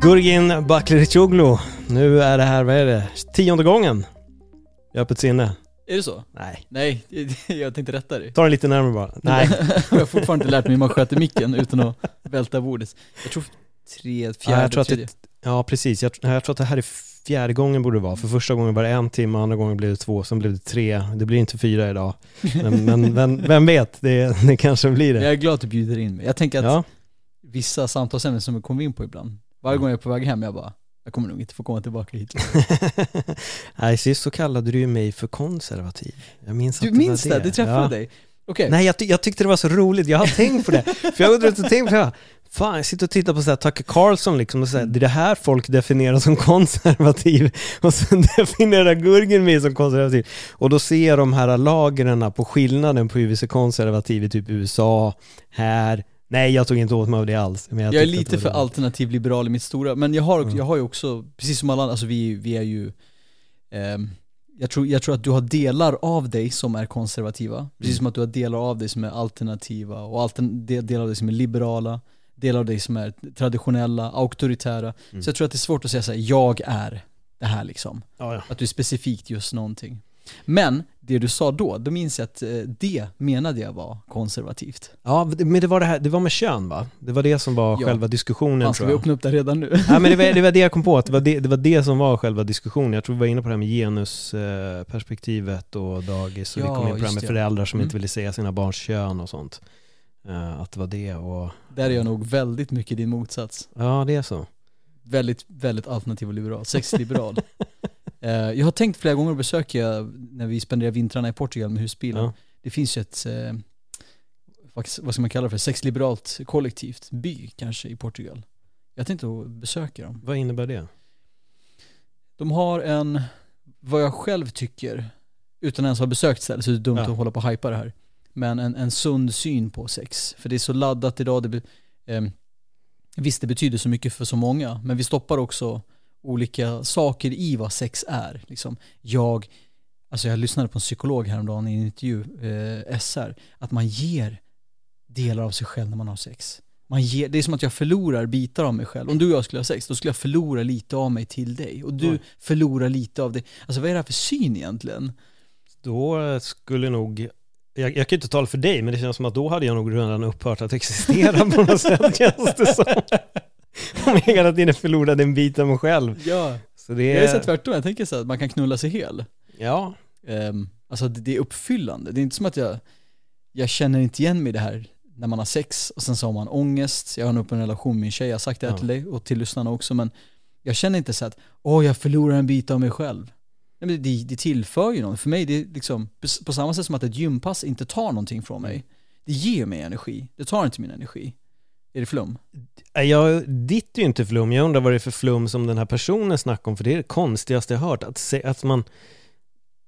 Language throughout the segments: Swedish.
Gurgin Bakircioglu. Nu är det här, vad är det, tionde gången i Öppet sinne. Är det så? Nej. Nej, jag tänkte rätta dig. Ta den lite närmare bara. Nej. jag har fortfarande inte lärt mig hur man sköter micken utan att välta bordet. Jag tror tre, fjärde, ja, jag tror att tredje. det, ja, precis. Jag, jag tror att det här är fjärde gången borde det vara. För första gången var det en timme, andra gången blev det två, sen blev det tre. Det blir inte fyra idag. Men, men, men vem vet, det, det kanske blir det. Jag är glad att du bjuder in mig. Jag tänker att Ja, vissa samtalsämnen som vi kommer in på ibland, varje gång jag är på väg hem, jag bara, jag kommer nog inte få komma tillbaka hit. Nej, sist så kallade du ju mig för konservativ. Jag minns Du att minns det? det? var Det träffade Ja. dig? Okej. Nej, jag, ty- jag tyckte det var så roligt. Jag har tänkt på det. För jag har gått och tänkt på det. Fan, jag sitter och tittar på så här Tucker Carlson liksom och säger det är det här folk definierar som konservativ. Och sen definierar Gurgen mig som konservativ. Och då ser jag de här lagren på skillnaden på hur vi ser konservativ i typ USA, här. Nej, jag tog inte åt mig av det alls. Men Jag är tyckte att lite för alternativ liberal i mitt stora, men jag har, Mm. jag har ju också, precis som alla andra, alltså vi, vi är ju ehm, jag, tror, jag tror att du har delar av dig som är konservativa, precis Mm. som att du har delar av dig som är alternativa och altern, de- delar av dig som är liberala, delar av dig som är traditionella, auktoritära. Mm. Så jag tror att det är svårt att säga såhär, jag är det här liksom. Ja, ja. Att du är specifikt just någonting. Men det du sa då, då minns jag att eh, det menade jag var konservativt. ja, men det var det här, det var med kön va? Det var det som var Ja. själva diskussionen Fan, ska tror vi jag. öppna upp det redan nu? Ja, men det, var, det var det jag kom på, att det var det, det var det som var själva diskussionen. Jag tror vi var inne på det här med genusperspektivet och dagis och vi Ja, kom in på det här med det. föräldrar som Mm. inte ville säga sina barns kön och sånt. Eh, att det var det och... Där är jag nog väldigt mycket din motsats. Ja, det är så. Väldigt, väldigt alternativ och liberal. Sexliberal. Eh, jag har tänkt flera gånger att besöka, när vi spenderar vintrarna i Portugal med husbilen. Ja. Det finns ju ett, eh, vad, ska man kalla det för, sexliberalt kollektivt, by kanske i Portugal. Jag tänkte att besöka dem. Vad innebär det? De har en, vad jag själv tycker, utan ens ha besökt stället, så är det dumt Ja. att hålla på och hypa det här. Men en, en sund syn på sex. För det är så laddat idag, det, be- ehm, visst det betyder så mycket för så många, men vi stoppar också olika saker i vad sex är. Liksom, jag, alltså jag lyssnade på en psykolog häromdagen i en intervju, eh, SR, att man ger delar av sig själv när man har sex. Man ger, det är som att jag förlorar bitar av mig själv. Om du och jag skulle ha sex, då skulle jag förlora lite av mig till dig. Och du Oj. förlorar lite av dig. Alltså vad är det här för syn egentligen? Då skulle nog... Jag, jag kan ju inte tala för dig, men det känns som att då hade jag nog redan upphört att existera på något sätt, känns det som. Om jag hela tiden förlorade en bit av mig själv. Ja. Så det Jag är så är... tvärtom, jag tänker så att man kan knulla sig hel. Ja, Um, alltså det, det är uppfyllande. Det är inte som att jag, jag känner inte igen mig i det här när man har sex och sen så har man ångest. Jag har nog upp en relation med min tjej, jag har sagt det här Ja. till dig och till lyssnarna också, men jag känner inte så att åh jag förlorar en bit av mig själv. Nej, men det, det tillför ju något. För mig det är liksom på samma sätt som att ett gympass inte tar någonting från mig. Det ger mig energi, det tar inte min energi. Är det flum? Nej, Jag, ditt är ju inte flum, jag undrar vad det är för flum som den här personen snackar om, för det är det konstigaste jag hört. Att, se, att man,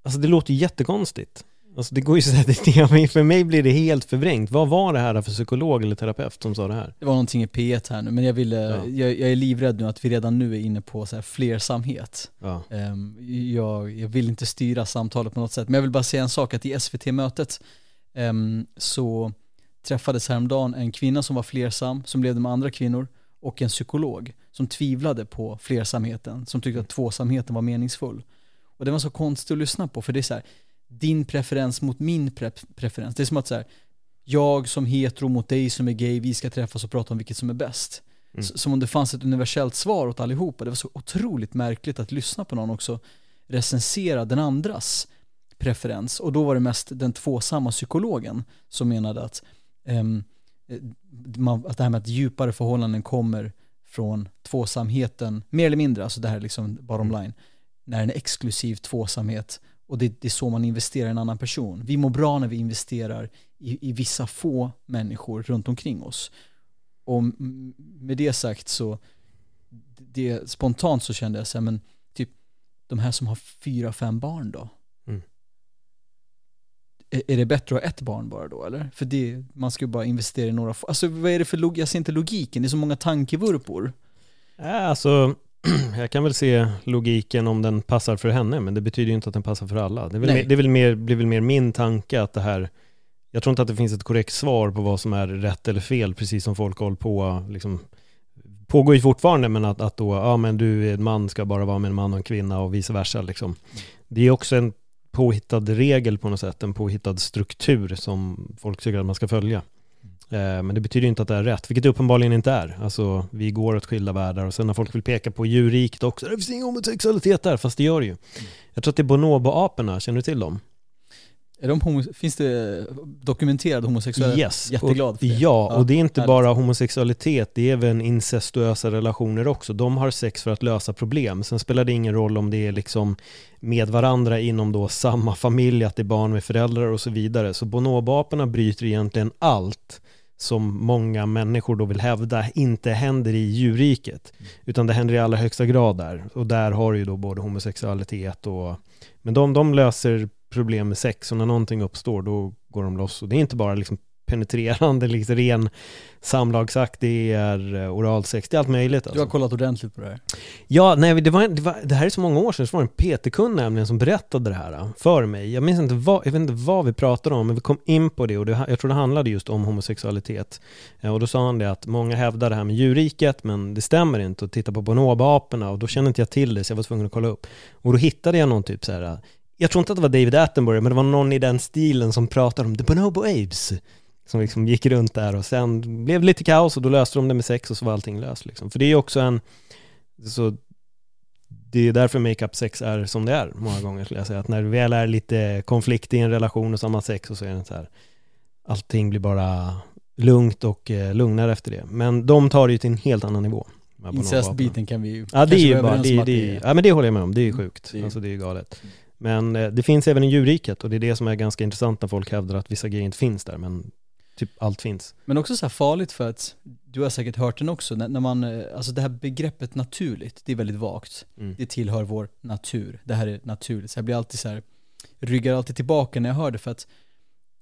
alltså det låter ju jättekonstigt. Alltså det går ju så här, det, för mig blir det helt förvrängt. Vad var det här för psykolog eller terapeut som sa det här? Det var någonting i P1 här nu, men jag, ville, Ja. jag, jag är livrädd nu att vi redan nu är inne på så här flersamhet. Ja. Ehm, jag, jag vill inte styra samtalet på något sätt, men jag vill bara säga en sak, att i SVT-mötet ehm, så träffades häromdagen en kvinna som var flersam, som levde med andra kvinnor, och en psykolog som tvivlade på flersamheten, som tyckte att tvåsamheten var meningsfull. Och det var så konstigt att lyssna på, för det är så här, din preferens mot min pre- preferens. Det är som att så här, jag som hetero mot dig som är gay, vi ska träffas och prata om vilket som är bäst. Mm. Som om det fanns ett universellt svar åt allihopa. Det var så otroligt märkligt att lyssna på någon också recensera den andras preferens. Och då var det mest den tvåsamma psykologen som menade att, man, att det här med att djupare förhållanden kommer från tvåsamheten, mer eller mindre, alltså det här är liksom bottom line, när det är en exklusiv tvåsamhet och det, det är så man investerar i en annan person. Vi mår bra när vi investerar i, i vissa få människor runt omkring oss. Och med det sagt så, det, spontant så kände jag så här, men typ de här som har fyra, fem barn då? Är, det bättre att ha ett barn bara då eller? För det, man ska ju bara investera i några få. Alltså vad är det för logik? Jag ser inte logiken, det är så många tankevurpor. Äh, alltså, jag kan väl se logiken om den passar för henne, men det betyder ju inte att den passar för alla. Det, är väl mer, det väl mer, blir väl mer min tanke att det här, jag tror inte att det finns ett korrekt svar på vad som är rätt eller fel, precis som folk håller på, liksom, pågår ju fortfarande, men att, att då, ja men du är en man, ska bara vara med en man och en kvinna och vice versa liksom. Det är också en påhittad regel på något sätt, en påhittad struktur som folk tycker att man ska följa. Eh, Men det betyder inte att det är rätt, vilket det uppenbarligen inte är. Alltså, vi går åt skilda världar och sen när folk vill peka på djurriket också, det finns ingen homosexualitet där, fast det gör det ju. Jag tror att det är bonobo-aporna, känner du till dem? Är de homo- finns det dokumenterade homosexuella? Yes. Jätteglad för det. Ja, och det är inte härligt. bara homosexualitet, det är även incestuösa relationer också. De har sex för att lösa problem. Sen spelar det ingen roll om det är liksom med varandra inom då samma familj, att det är barn med föräldrar och så vidare. Så bonobo-aporna bryter egentligen allt som många människor då vill hävda inte händer i djurriket. Utan det händer i allra högsta grad där. Och där har du ju då både homosexualitet och... Men de, de löser problem med sex och när någonting uppstår då går de loss. Och det är inte bara liksom penetrerande, liksom ren samlagsakt, det är eh, oralsex, det är allt möjligt. Du Alltså. har kollat ordentligt på det här. Ja, nej, det, var, det, var, det här är så många år sedan, så var det en PT-kund nämligen som berättade det här eh, för mig. Jag minns inte vad, jag vet inte vad vi pratade om, men vi kom in på det och det, jag tror det handlade just om homosexualitet. Eh, Och då sa han det att många hävdar det här med djurriket, men det stämmer inte. Och titta på bonobo-aporna och då kände inte jag till det, så jag var tvungen att kolla upp. Och då hittade jag någon typ så här, jag tror inte att det var David Attenborough, men det var någon i den stilen som pratade om the bonobo apes. Som liksom gick runt där och sen blev det lite kaos och då löste de det med sex och så var allting löst liksom. För det är ju också en, så det är därför makeup sex är som det är många gånger skulle jag säga. Att när det väl är lite konflikt i en relation och samma sex och så är det så här, allting blir bara lugnt och eh, lugnare efter det. Men de tar det ju till en helt annan nivå. Incestbiten kan vi ju Ja det är ju bara, det, det, det ja men det håller jag med om, det är ju sjukt. Det är- Alltså det är ju galet. Men eh, det finns även i djurriket och det är det som är ganska intressant när folk hävdar att vissa grejer inte finns där, men typ allt finns. Men också så här farligt för att, du har säkert hört den också, när, man, eh, alltså det här begreppet naturligt, det är väldigt vagt. Mm. Det tillhör vår natur, det här är naturligt. Så jag blir alltid så här, ryggar alltid tillbaka när jag hör det för att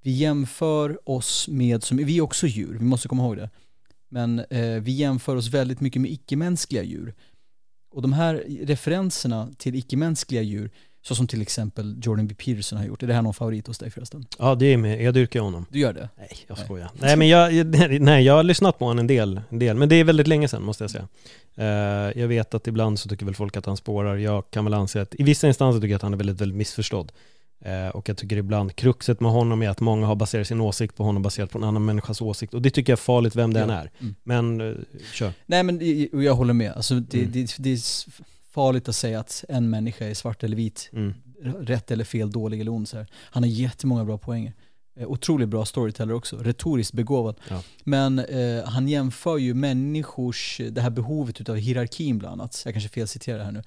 vi jämför oss med, som, vi är också djur, vi måste komma ihåg det. Men eh, vi jämför oss väldigt mycket med icke-mänskliga djur. Och de här referenserna till icke-mänskliga djur, så som till exempel Jordan B. Peterson har gjort, är det här någon favorit hos dig förresten? Ja det är med, jag dyrkar honom. Du gör det? Nej, jag Nej. skojar. Nej men jag, nej, jag har lyssnat på honom en del, en del, men det är väldigt länge sedan måste jag säga. Eh, jag vet att ibland så tycker väl folk att han spårar, jag kan väl anse att i vissa instanser tycker jag att han är väldigt, väldigt missförstådd. Eh, och jag tycker ibland kruxet med honom är att många har baserat sin åsikt på honom baserat på en annan människas åsikt. Och det tycker jag är farligt vem den Ja. är. Mm. Men, eh, kör. Nej men jag håller med, alltså det, Mm. det, det s- farligt att säga att en människa är svart eller vit, Mm. rätt eller fel, dålig eller ond så här. Han har jättemånga bra poänger. Eh, Otroligt bra storyteller också, retoriskt begåvad. Ja. Men eh, han jämför ju människors, det här behovet utav hierarkin bland annat, jag kanske felciterar här nu,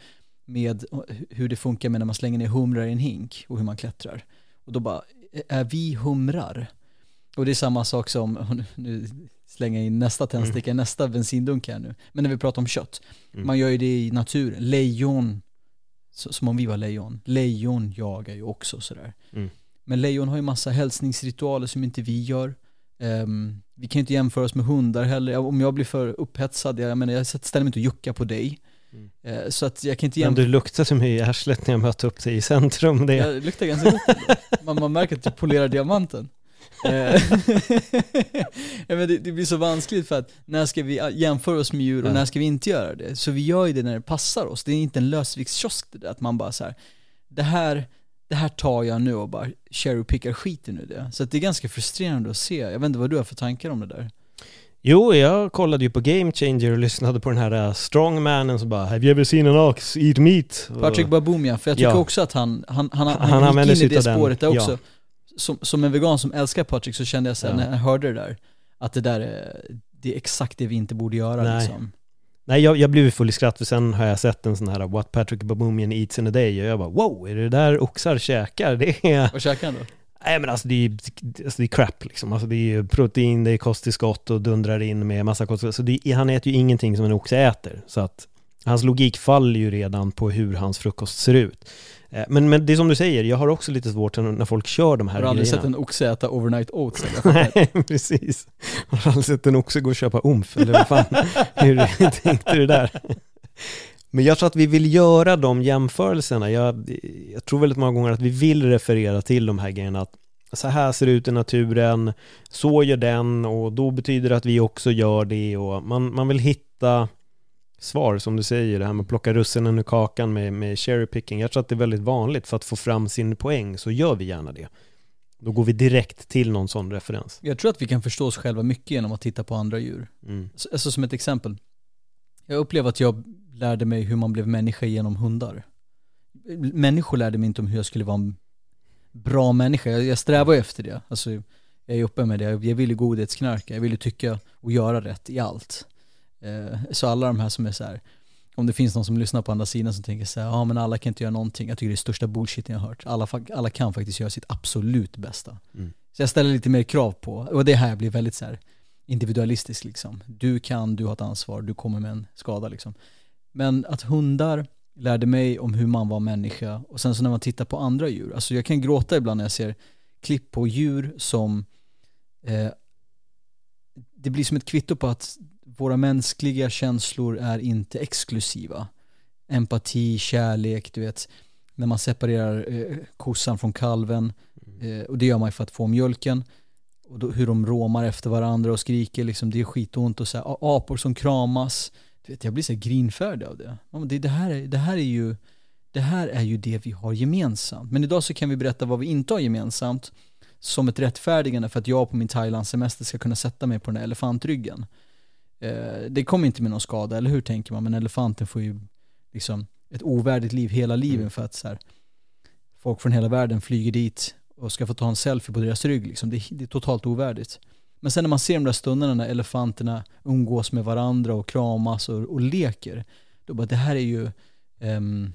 med hur det funkar med när man slänger ner humrar i en hink och hur man klättrar. Och då bara, är vi humrar? Och det är samma sak som, nu slänger jag in nästa tändsticka, Mm. nästa bensindunk här nu. Men när vi pratar om kött, Mm. man gör ju det i naturen. Lejon, så- som om vi var lejon. Lejon jagar ju också sådär. Mm. Men lejon har ju massa hälsningsritualer som inte vi gör. Ehm, vi kan ju inte jämföra oss med hundar heller. Om jag blir för upphetsad, jag menar jag ställer mig inte och juckar på dig. Mm. Eh, så att jag kan inte Men jämföra. du luktade som i arslet när jag mötte upp dig i centrum. Det. Jag luktar ganska gott man, man märker att du polerar diamanten. Eh, ja, men det, det blir så vanskligt för att när ska vi jämföra oss med djur och när ska vi inte göra det? Så vi gör ju det när det passar oss. Det är inte en lösviktskiosk det där, att man bara så här, det här, det här tar jag nu och bara cherrypickar skiten ur det. Så det är ganska frustrerande att se. Jag vet inte vad du har för tankar om det där. Jo, jag kollade ju på Game Changer och lyssnade på den här uh, strongmannen som bara Have you ever seen an ox eat meat? Patrick Baboom ja, för jag tycker Ja. också att han, han, han, han, Han gick in i det spåret där också. ja. Som, som en vegan som älskar Patrick så kände jag så här, Ja. när jag hörde det där, att det där är, det är exakt det vi inte borde göra Nej. liksom. Nej, jag, jag blev full i skratt för sen har jag sett en sån här What Patrick Baboumian Eats in a Day och jag bara wow, är det där oxar käkar? Det är... Vad käkar han då? Nej men alltså det är, alltså det är crap liksom. Alltså det är protein, det är kosttillskott och dundrar in med massa kosttillskott. Så det, han äter ju ingenting som en oxe äter. Så att hans logik faller ju redan på hur hans frukost ser ut. Eh, Men, men det är som du säger, jag har också lite svårt när folk kör de här Har du aldrig grejerna. sett en oxe äta overnight oats? Nej, precis. Har du aldrig sett en oxe gå och köpa omf? Eller vad fan, hur tänkte du där? Men jag tror att vi vill göra de jämförelserna. Jag, jag tror väldigt många gånger att vi vill referera till de här grejerna. Att så här ser det ut i naturen, så gör den och då betyder det att vi också gör det. Och man, man vill hitta svar, som du säger, det här med att plocka russinen ur kakan med, med cherry picking. Jag tror att det är väldigt vanligt för att få fram sin poäng, så gör vi gärna det. Då går vi direkt till någon sån referens. Jag tror att vi kan förstå oss själva mycket genom att titta på andra djur. Mm. Så- Alltså som ett exempel. Jag upplever att jag lärde mig hur man blev människa genom hundar. Människor lärde mig inte om hur jag skulle vara en bra människa. Jag, jag strävar ju efter det. Alltså, jag är uppe med det. Jag vill ju godhetsknarka. Jag vill ju tycka och göra rätt i allt. Eh, så alla de här som är så här, om det finns någon som lyssnar på andra sidan som tänker så ja men alla kan inte göra någonting. Jag tycker det är största bullshiten jag har hört. Alla, alla kan faktiskt göra sitt absolut bästa. Mm. Så jag ställer lite mer krav på, och det här blir väldigt så här individualistisk liksom. Du kan, du har ett ansvar, du kommer med en skada liksom. Men att hundar lärde mig om hur man var människa och sen så när man tittar på andra djur, alltså jag kan gråta ibland när jag ser klipp på djur som eh, det blir som ett kvitto på att våra mänskliga känslor är inte exklusiva. Empati, kärlek, du vet, när man separerar eh, kossan från kalven eh, och det gör man ju för att få mjölken och då, hur de råmar efter varandra och skriker liksom, det är skitont och så här, apor som kramas. Du vet, jag blir så här grinfärdig av det. Det, det, här är, det, här är ju, det här är ju det vi har gemensamt. Men idag så kan vi berätta vad vi inte har gemensamt som ett rättfärdigande för att jag på min Thailand-semester ska kunna sätta mig på den här elefantryggen. Eh, det kommer inte med någon skada, eller hur tänker man? Men elefanten får ju liksom ett ovärdigt liv hela livet för att så här, folk från hela världen flyger dit och ska få ta en selfie på deras rygg. Liksom. Det, är, det är totalt ovärdigt. Men sen när man ser de där stunderna när elefanterna umgås med varandra och kramas och, och leker, då bara det här är ju ehm,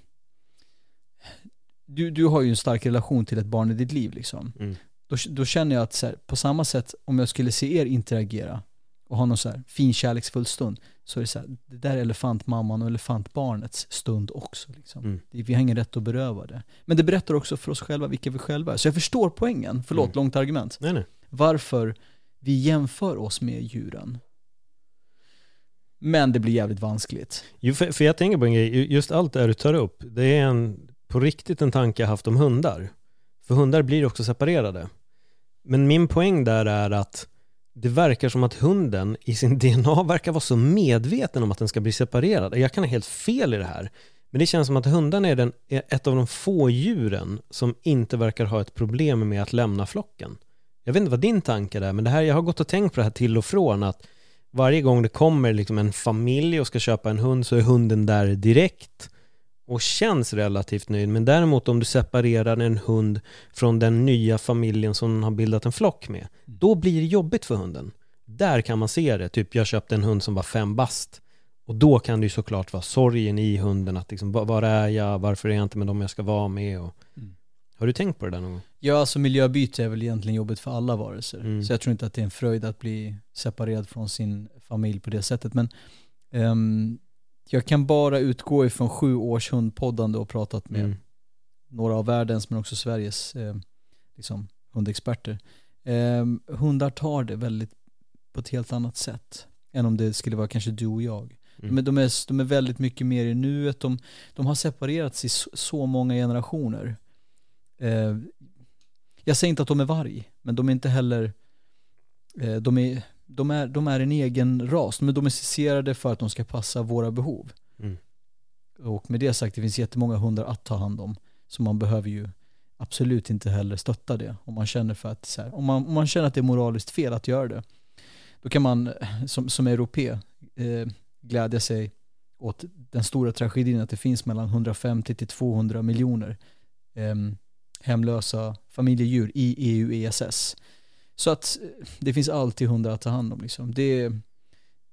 du, du har ju en stark relation till ett barn i ditt liv liksom. Mm. Då, då känner jag att här, på samma sätt om jag skulle se er interagera och ha någon så här fin kärleksfull stund så är det så här, det där är elefantmamman och elefantbarnets stund också. Liksom. Mm. Vi har ingen rätt att beröva det. Men det berättar också för oss själva vilka vi själva är. Så jag förstår poängen, förlåt, Mm. långt argument. Nej, nej. Varför vi jämför oss med djuren. Men det blir jävligt vanskligt. Jo, för, för jag tänker på en grej, Ju- just allt det du tar upp, det är en, på riktigt en tanke jag haft om hundar. För hundar blir också separerade. Men min poäng där är att det verkar som att hunden i sin DNA verkar vara så medveten om att den ska bli separerad. Jag kan ha helt fel i det här. Men det känns som att hunden är, den, är ett av de få djuren som inte verkar ha ett problem med att lämna flocken. Jag vet inte vad din tanke är, men det här, jag har gått och tänkt på det här till och från att varje gång det kommer liksom en familj och ska köpa en hund så är hunden där direkt och känns relativt nöjd. Men däremot om du separerar en hund från den nya familjen som den har bildat en flock med, då blir det jobbigt för hunden. Där kan man se det, typ jag köpte en hund som var fem bast och då kan det ju såklart vara sorgen i hunden att liksom, var, är jag, varför är jag inte med dem jag ska vara med och... Mm. Har du tänkt på det där någon gång? Ja, alltså miljöbyte är väl egentligen jobbigt för alla varelser. Mm. Så jag tror inte att det är en fröjd att bli separerad från sin familj på det sättet. Men ehm, jag kan bara utgå ifrån sju års hundpoddande och pratat med Mm. några av världens men också Sveriges eh, liksom, hundexperter. Ehm, hundar tar det väldigt på ett helt annat sätt än om det skulle vara kanske du och jag. Mm. De är, de är väldigt mycket mer i nuet, de, de har separerats i så, så många generationer. Eh, jag säger inte att de är varg, men de är inte heller, eh, de, är, de, är, de är en egen ras. De är domesticerade för att de ska passa våra behov. Mm. Och med det sagt, det finns jättemånga hundar att ta hand om. Så man behöver ju absolut inte heller stötta det. Om man känner, för att, här, om man, om man känner att det är moraliskt fel att göra det. Då kan man eh, som, som europé eh, glädja sig åt den stora tragedin att det finns mellan 150 till 200 miljoner eh, hemlösa familjedjur i EU ESS. Så att eh, det finns alltid hundar att ta hand om. Liksom. Det,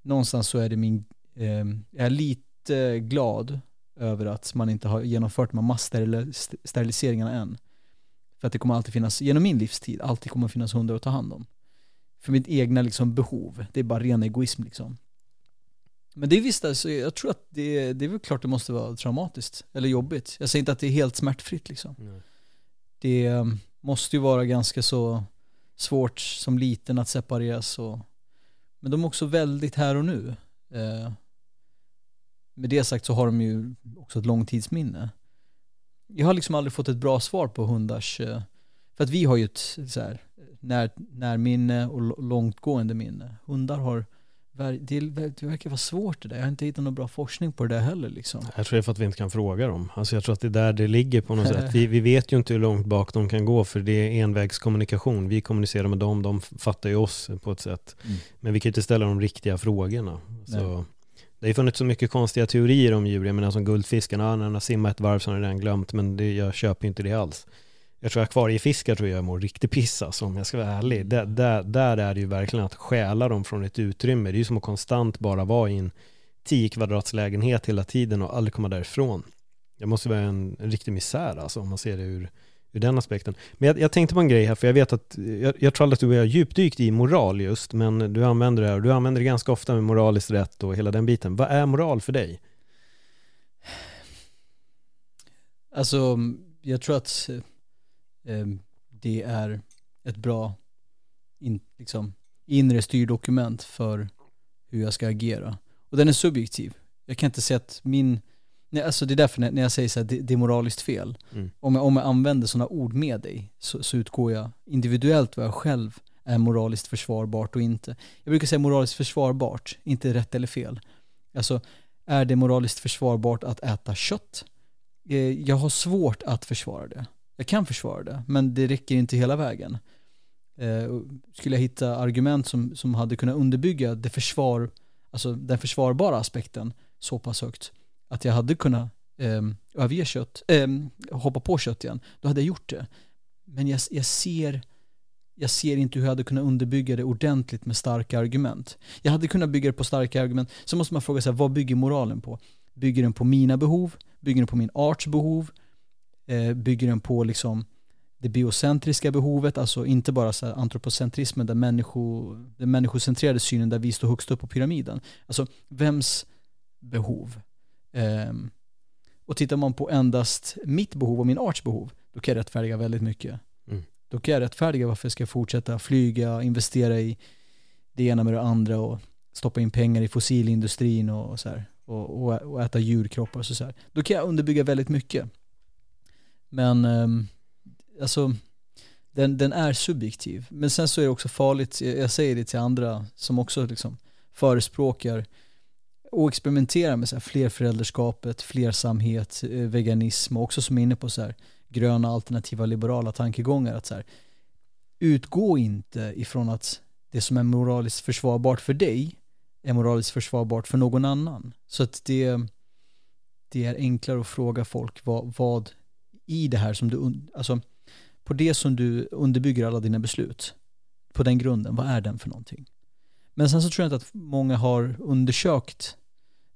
någonstans så är det min eh, jag är lite glad över att man inte har genomfört de här masssteriliseringarna än. För att det kommer alltid finnas, genom min livstid, alltid kommer finnas hundar att ta hand om. För mitt egna liksom behov, det är bara ren egoism liksom. Men det är visst, alltså, jag tror att det, det är väl klart det måste vara traumatiskt, eller jobbigt. Jag säger inte att det är helt smärtfritt liksom. Mm. Det um, måste ju vara ganska så svårt som liten att separeras och men de är också väldigt här och nu. Eh, med det sagt så har de ju också ett långtidsminne. Jag har liksom aldrig fått ett bra svar på hundars, eh, för att vi har ju ett så här, eh, när, närminne och långtgående minne. Hundar har det, det verkar vara svårt det där. Jag har inte hittat någon bra forskning på det där heller liksom. Jag tror det är för att vi inte kan fråga dem. Alltså jag tror att det är där det ligger på något sätt. Vi, vi vet ju inte hur långt bak de kan gå för det är envägskommunikation. Vi kommunicerar med dem, de fattar ju oss på ett sätt. Mm. Men vi kan ju inte ställa de riktiga frågorna. Så det har ju funnits så mycket konstiga teorier om djur. Jag menar som guldfiskarna, när han har simmat ett varv så har han redan glömt. Men det, jag köper ju inte det alls. Jag tror akvariefiskar tror jag mår riktigt piss alltså, om jag ska vara ärlig. Där, där, där är det ju verkligen att stjäla dem från ett utrymme. Det är ju som att konstant bara vara i en 10 kvadrats lägenhet hela tiden och aldrig komma därifrån. Det måste vara en, en riktig misär alltså om man ser det ur, ur den aspekten. Men jag, jag, tänkte på en grej här, för jag vet att, jag, jag tror att du har djupdykt i moral just, men du använder det här och du använder det ganska ofta med moraliskt rätt och hela den biten. Vad är moral för dig? Alltså, jag tror att det är ett bra in, liksom, inre styrdokument för hur jag ska agera. Och den är subjektiv. Jag kan inte säga att min, nej, alltså det är därför när jag säger så här, det, det är moraliskt fel. Mm. Om, jag, om jag använder sådana ord med dig så, så utgår jag individuellt vad jag själv är moraliskt försvarbart och inte. Jag brukar säga moraliskt försvarbart, inte rätt eller fel. Alltså, är det moraliskt försvarbart att äta kött? Eh, jag har svårt att försvara det jag kan försvara det, men det räcker inte hela vägen. Eh, skulle jag hitta argument som, som hade kunnat underbygga det försvar, alltså den försvarbara aspekten så pass högt att jag hade kunnat eh, överge kött, eh, hoppa på kött igen, då hade jag gjort det. Men jag, jag, ser, jag ser inte hur jag hade kunnat underbygga det ordentligt med starka argument. Jag hade kunnat bygga det på starka argument. Så måste man fråga sig, vad bygger moralen på? Bygger den på mina behov? Bygger den på min arts behov? Eh, bygger den på liksom det biocentriska behovet, alltså inte bara så antropocentrismen, där människo, den människocentrerade synen där vi står högst upp på pyramiden. Alltså vems behov? Eh, och tittar man på endast mitt behov och min arts behov, då kan jag rättfärdiga väldigt mycket. Mm. Då kan jag rättfärdiga varför jag ska fortsätta flyga, investera i det ena med det andra och stoppa in pengar i fossilindustrin och, så här, och, och, och äta djurkroppar och så, så här. Då kan jag underbygga väldigt mycket. Men ehm, alltså, den, den är subjektiv. Men sen så är det också farligt, jag säger det till andra som också liksom förespråkar och experimenterar med så här flerförälderskapet, flersamhet, eh, veganism och också som är inne på så här gröna alternativa liberala tankegångar. Att så här, utgå inte ifrån att det som är moraliskt försvarbart för dig är moraliskt försvarbart för någon annan. Så att det, det är enklare att fråga folk vad, vad i det här som du, alltså på det som du underbygger alla dina beslut, på den grunden, vad är den för någonting? Men sen så tror jag inte att många har undersökt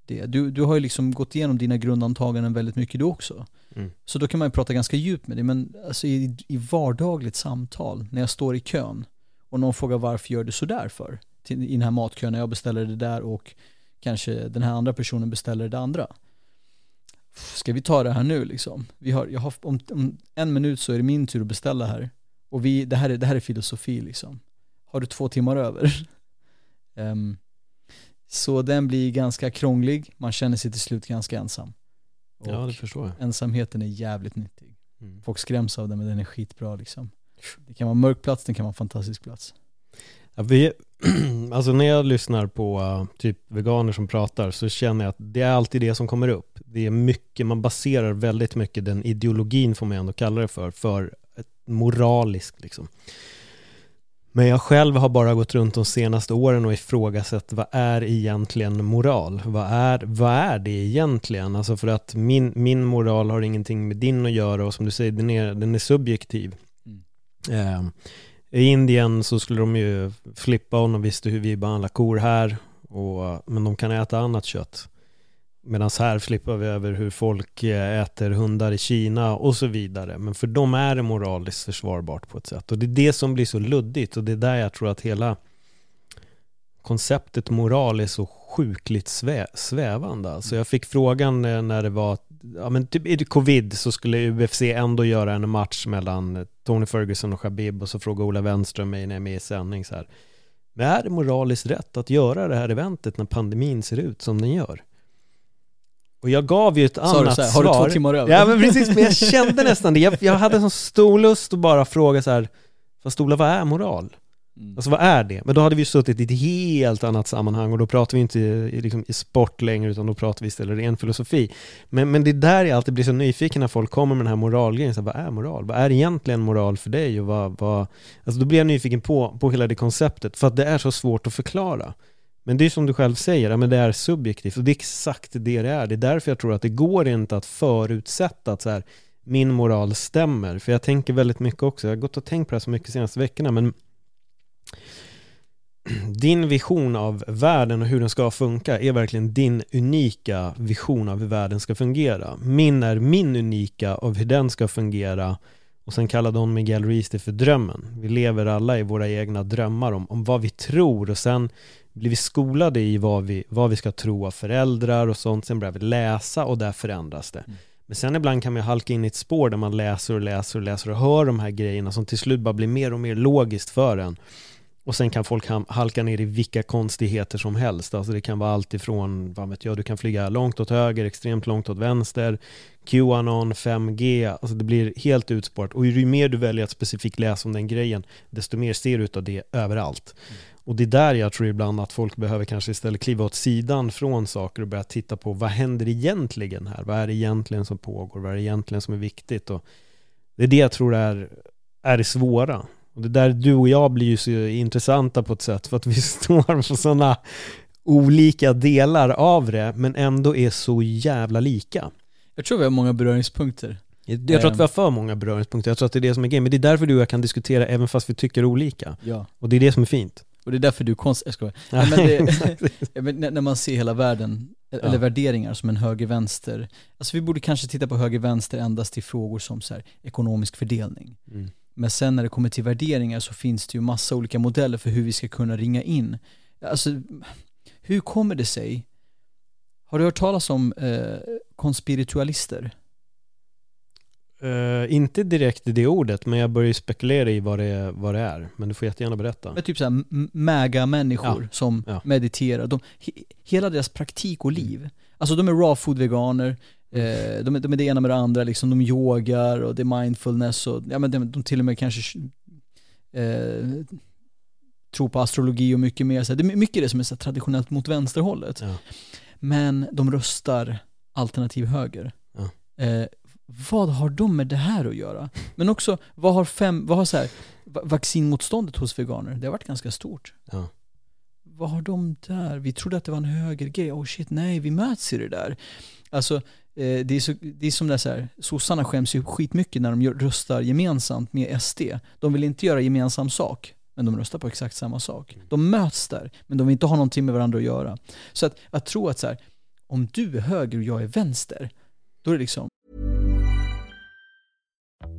det. Du, du har ju liksom gått igenom dina grundantaganden väldigt mycket du också. Mm. Så då kan man ju prata ganska djupt med det, men alltså i, i vardagligt samtal, när jag står i kön och någon frågar varför gör du sådär för? Till, I den här matkön när jag beställer det där och kanske den här andra personen beställer det andra ska vi ta det här nu liksom? Vi har, jag har, om, om en minut så är det min tur att beställa här. Och vi, det, här är, det här är filosofi liksom. Har du två timmar över? um, så den blir ganska krånglig, man känner sig till slut ganska ensam. Och ja, det förstår jag. Ensamheten är jävligt nyttig. Mm. Folk skräms av den, men den är skitbra liksom. Det kan vara en mörk plats, den kan vara en fantastisk plats. Ja, vi, alltså när jag lyssnar på uh, typ veganer som pratar så känner jag att det är alltid det som kommer upp. Det är mycket, man baserar väldigt mycket den ideologin får man ändå kalla det för, för ett moraliskt liksom. Men jag själv har bara gått runt de senaste åren och ifrågasatt vad är egentligen moral? Vad är, vad är det egentligen? Alltså för att min, min moral har ingenting med din att göra och som du säger, den är, den är subjektiv. Mm. Eh, i Indien så skulle de ju flippa om de visste hur vi behandlar kor här Och, men de kan äta annat kött. Medan här flippar vi över hur folk eh, äter hundar i Kina och så vidare. Men för dem är det moraliskt försvarbart på ett sätt. Och det är det som blir så luddigt och det är där jag tror att hela konceptet moral är så sjukligt svä svävande. Alltså jag fick frågan eh, när det var, ja men typ i covid så skulle UFC ändå göra en match mellan Tony Ferguson och Khabib och så frågade Ola Wenström mig när jag är med i sändning så här. Men är det moraliskt rätt att göra det här eventet när pandemin ser ut som den gör? Och jag gav ju ett Sa annat du så här, svar. har du två timmar över? Ja men precis, men jag kände nästan det. Jag, jag hade så stor lust att bara fråga så här, fast Ola, vad är moral? Mm. Alltså vad är det? Men då hade vi suttit i ett helt annat sammanhang och då pratar vi inte i, liksom, i sport längre utan då pratar vi istället ren filosofi. Men, men det är där jag alltid blir så nyfiken när folk kommer med den här moralgrejen. Så här, vad är moral? Vad är egentligen moral för dig? Och vad, vad... Alltså då blir jag nyfiken på, på hela det konceptet för att det är så svårt att förklara. Men det är som du själv säger, ja, men det är subjektivt och det är exakt det det är. Det är därför jag tror att det går inte att förutsätta att så här, min moral stämmer. För jag tänker väldigt mycket också, jag har gått och tänkt på det här så mycket de senaste veckorna, men din vision av världen och hur den ska funka är verkligen din unika vision av hur världen ska fungera. Min är min unika av hur den ska fungera och sen kallar Don Miguel Ruiz det för drömmen. Vi lever alla i våra egna drömmar om, om vad vi tror och sen blir vi skolade i vad vi, vad vi ska tro av föräldrar och sånt. Sen börjar vi läsa och där förändras det. Men sen ibland kan man halka in i ett spår där man läser och läser och läser och hör de här grejerna som till slut bara blir mer och mer logiskt för en. Och sen kan folk halka ner i vilka konstigheter som helst. Alltså det kan vara allt ifrån, vad vet jag, du kan flyga långt åt höger, extremt långt åt vänster, Qanon, 5G, alltså det blir helt utspårat. Och ju mer du väljer att specifikt läsa om den grejen, desto mer ser du av det överallt. Och det är där jag tror ibland att folk behöver kanske istället kliva åt sidan från saker och börja titta på vad händer egentligen här? Vad är det egentligen som pågår? Vad är det egentligen som är viktigt? Och det är det jag tror är, är det svåra. Och det där du och jag blir ju så intressanta på ett sätt för att vi står på sådana olika delar av det men ändå är så jävla lika. Jag tror vi har många beröringspunkter. Jag jag tror att vi har för många beröringspunkter, jag tror att det är det som är grejen. Men det är därför du och jag kan diskutera även fast vi tycker olika. Ja. Och det är det som är fint. Och det är därför du är konst... Jag skojar. Ja, men det, exakt. Ja, men när när man ser hela världen, eller Ja. värderingar som en höger-vänster. Alltså vi borde kanske titta på höger-vänster endast till frågor som så här, ekonomisk fördelning. Mm. Men sen när det kommer till värderingar så finns det ju massa olika modeller för hur vi ska kunna ringa in. Alltså, hur kommer det sig? Har du hört talas om eh, konspiritualister? Eh, inte direkt i det ordet, men jag börjar spekulera i vad det, vad det är. Men du får jättegärna berätta. Med typ såhär mega-människor Ja. som Ja. mediterar. De, he, hela deras praktik och liv. Alltså de är raw food-veganer, eh, de, är, de är det ena med det andra, liksom, de yogar och det är mindfulness och ja, men de, de till och med kanske eh, tror på astrologi och mycket mer. Så det är mycket det som är så traditionellt mot vänsterhållet. Ja. Men de röstar alternativ höger. Ja. Eh, vad har de med det här att göra? Men också, vad har, fem, vad har så här, va- vaccinmotståndet hos veganer? Det har varit ganska stort. Ja. Vad har de där? Vi trodde att det var en högergrej. Oh shit, nej, vi möts i det där. Alltså, det, är så, det är som det är så här, sossarna skäms ju skitmycket när de gör, röstar gemensamt med SD. De vill inte göra gemensam sak, men de röstar på exakt samma sak. De möts där, men de vill inte ha någonting med varandra att göra. Så att, att tro att så här, om du är höger och jag är vänster, då är det liksom,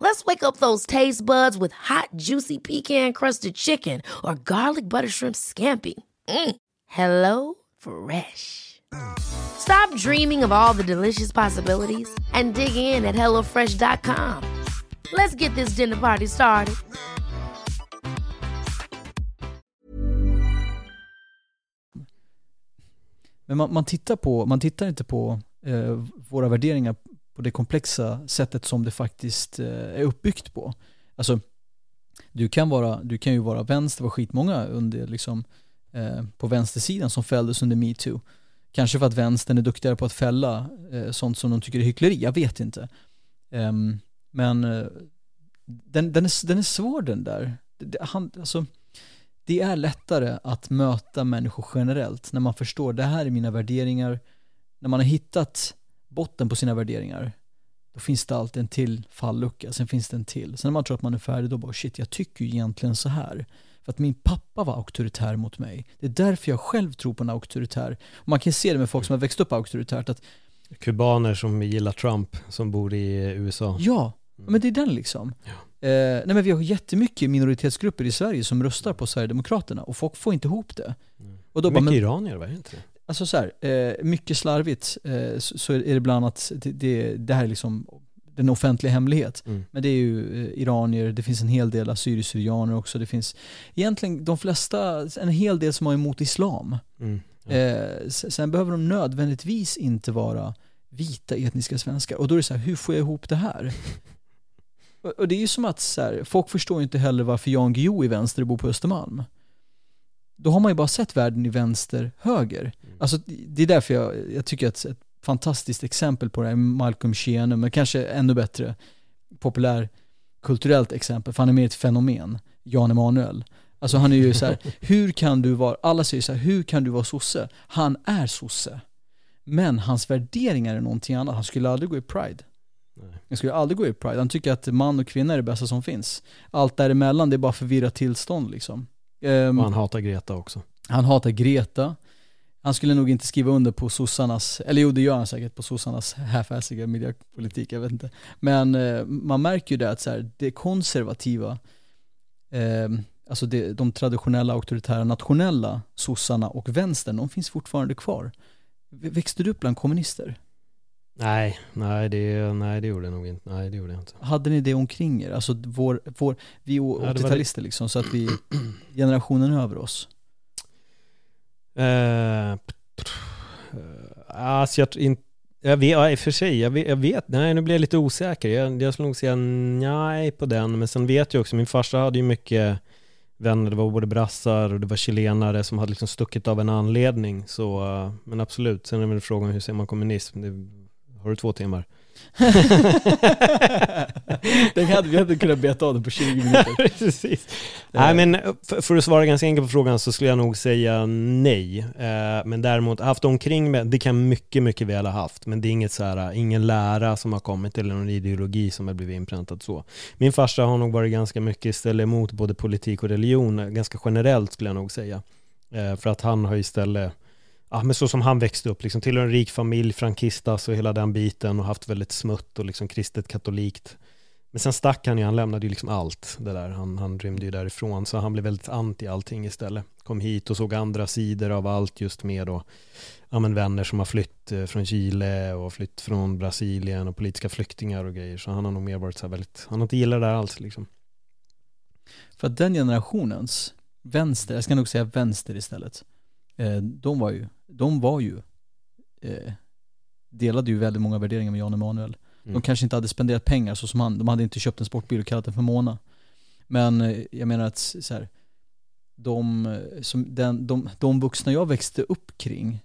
Let's wake up those taste buds with hot, juicy pecan crusted chicken or garlic butter shrimp scampi. Mm. Hello Fresh. Stop dreaming of all the delicious possibilities and dig in at HelloFresh.com. Let's get this dinner party started. men man, man tittar på, man tittar inte på eh, våra värderingar på det komplexa sättet som det faktiskt eh, är uppbyggt på. Alltså, du kan, vara, du kan ju vara vänster, det var skitmånga under liksom, eh, på vänstersidan som fälldes under metoo. Kanske för att vänstern är duktigare på att fälla eh, sånt som de tycker är hyckleri, jag vet inte. Ehm, men eh, den, den, är, den är svår den där. Det, han, alltså, det är lättare att möta människor generellt när man förstår det här är mina värderingar. När man har hittat botten på sina värderingar, då finns det alltid en till fallucka, sen finns det en till. Sen när man tror att man är färdig, då bara shit, jag tycker ju egentligen så här. För att min pappa var auktoritär mot mig. Det är därför jag själv tror på en auktoritär. Och man kan se det med folk som har växt upp auktoritärt, att Kubaner som gillar Trump, som bor i USA. ja, men det är den liksom. Eh, nej men vi har jättemycket minoritetsgrupper i Sverige som röstar på Sverigedemokraterna och folk får inte ihop det. Och då bara, Mycket men, iranier, var det inte det? Alltså så här, eh, mycket slarvigt eh, så, så är det bland annat, det, det, det här är liksom den offentliga hemlighet. Mm. Men det är ju eh, iranier, det finns en hel del assyrier-syrianer också, det finns egentligen de flesta, en hel del som har emot islam. Mm. Ja. Eh, sen behöver de nödvändigtvis inte vara vita etniska svenskar. Och då är det så här, hur får jag ihop det här? och, och det är ju som att så här, folk förstår ju inte heller varför Jan Guillou är vänster och bor på Östermalm. Då har man ju bara sett världen i vänster-höger. Alltså det är därför jag, jag tycker att ett fantastiskt exempel på det här är Malcolm Schiene, men kanske ännu bättre populär kulturellt exempel, för han är mer ett fenomen, Jan Emanuel. Alltså han är ju så här, hur kan du vara, alla säger så här, hur kan du vara sosse? Han är sosse. Men hans värderingar är någonting annat. Han skulle aldrig gå i Pride. Nej. Han skulle aldrig gå i Pride. Han tycker att man och kvinna är det bästa som finns. Allt däremellan, det är bara förvirrat tillstånd liksom. Ehm, Och han hatar Greta också. han hatar Greta. Han skulle nog inte skriva under på sossarnas, eller jo det gör han säkert på sossarnas half-assiga miljöpolitik, jag vet inte. Men eh, man märker ju det att så här, det konservativa, eh, alltså det, de traditionella auktoritära nationella sossarna och vänstern, de finns fortfarande kvar. Växte du upp bland kommunister? Nej, nej det, nej det gjorde jag nog inte. Nej det gjorde jag inte. Hade ni det omkring er? Alltså vår, vår, vi är var det- 80-talister liksom, så att vi, generationen över oss. Eh, eh, alltså jag, in, jag vet, ja, i och för sig, jag vet, jag vet, nej nu blir jag lite osäker. Jag, jag skulle nog säga nej på den, men sen vet jag också, min farsa hade ju mycket vänner, det var både brassar och det var chilenare som hade liksom stuckit av en anledning. Så, eh, men absolut, sen är väl frågan hur ser man kommunism? Det, har du två timmar? Den hade, vi hade kunnat beta av den på 20 minuter. Precis. Nej men för, för att svara ganska enkelt på frågan så skulle jag nog säga nej. Eh, men däremot haft omkring med, det kan mycket, mycket väl ha haft. Men det är inget så här, ingen lära som har kommit eller någon ideologi som har blivit inpräntat så. Min farsa har nog varit ganska mycket istället emot både politik och religion, eh, ganska generellt skulle jag nog säga. Eh, för att han har istället Ja, men så som han växte upp, liksom tillhör en rik familj, frankistas och hela den biten och haft väldigt smutt och liksom kristet katolikt. Men sen stack han ju, han lämnade ju liksom allt det där, han, han rymde ju därifrån, så han blev väldigt anti allting istället. Kom hit och såg andra sidor av allt just med då, ja men vänner som har flytt eh, från Chile och flytt från Brasilien och politiska flyktingar och grejer, så han har nog mer varit så här väldigt, han har inte gillat det där alls liksom. För att den generationens vänster, jag ska nog säga vänster istället, de var ju, de var ju, eh, delade ju väldigt många värderingar med Jan Emanuel. De Mm. kanske inte hade spenderat pengar så som han, de hade inte köpt en sportbil och kallat den för Mona. Men eh, jag menar att så här, de, eh, som, den, de, de vuxna jag växte upp kring,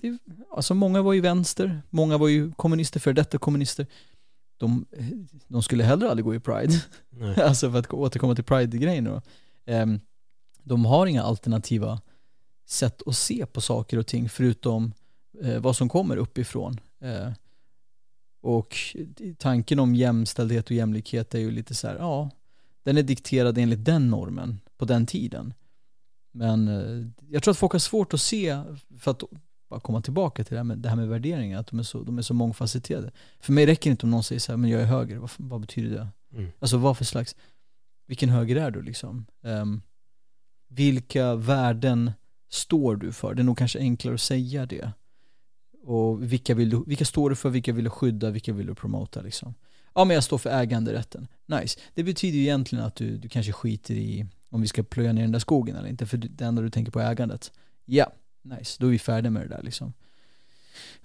det, alltså många var ju vänster, många var ju kommunister, för detta kommunister. De, eh, de skulle hellre aldrig gå i Pride. Alltså för att återkomma till Pride-grejen då. Ehm, de har inga alternativa sätt att se på saker och ting förutom eh, vad som kommer uppifrån. Eh, och tanken om jämställdhet och jämlikhet är ju lite så här, ja, den är dikterad enligt den normen på den tiden. Men eh, jag tror att folk har svårt att se, för att bara komma tillbaka till det här med, det här med värderingar, att de är, så, de är så mångfacetterade. För mig räcker det inte om någon säger så här, men jag är höger, vad, vad betyder det? Mm. Alltså vad för slags, vilken höger är du liksom? Ehm, vilka värden står du för? Det är nog kanske enklare att säga det. Och vilka, vill du, vilka står du för, vilka vill du skydda, vilka vill du promota liksom? Ja men jag står för äganderätten. Nice. Det betyder ju egentligen att du, du kanske skiter i om vi ska plöja ner den där skogen eller inte, för det enda du tänker på är ägandet. Ja, nice. Då är vi färdiga med det där liksom.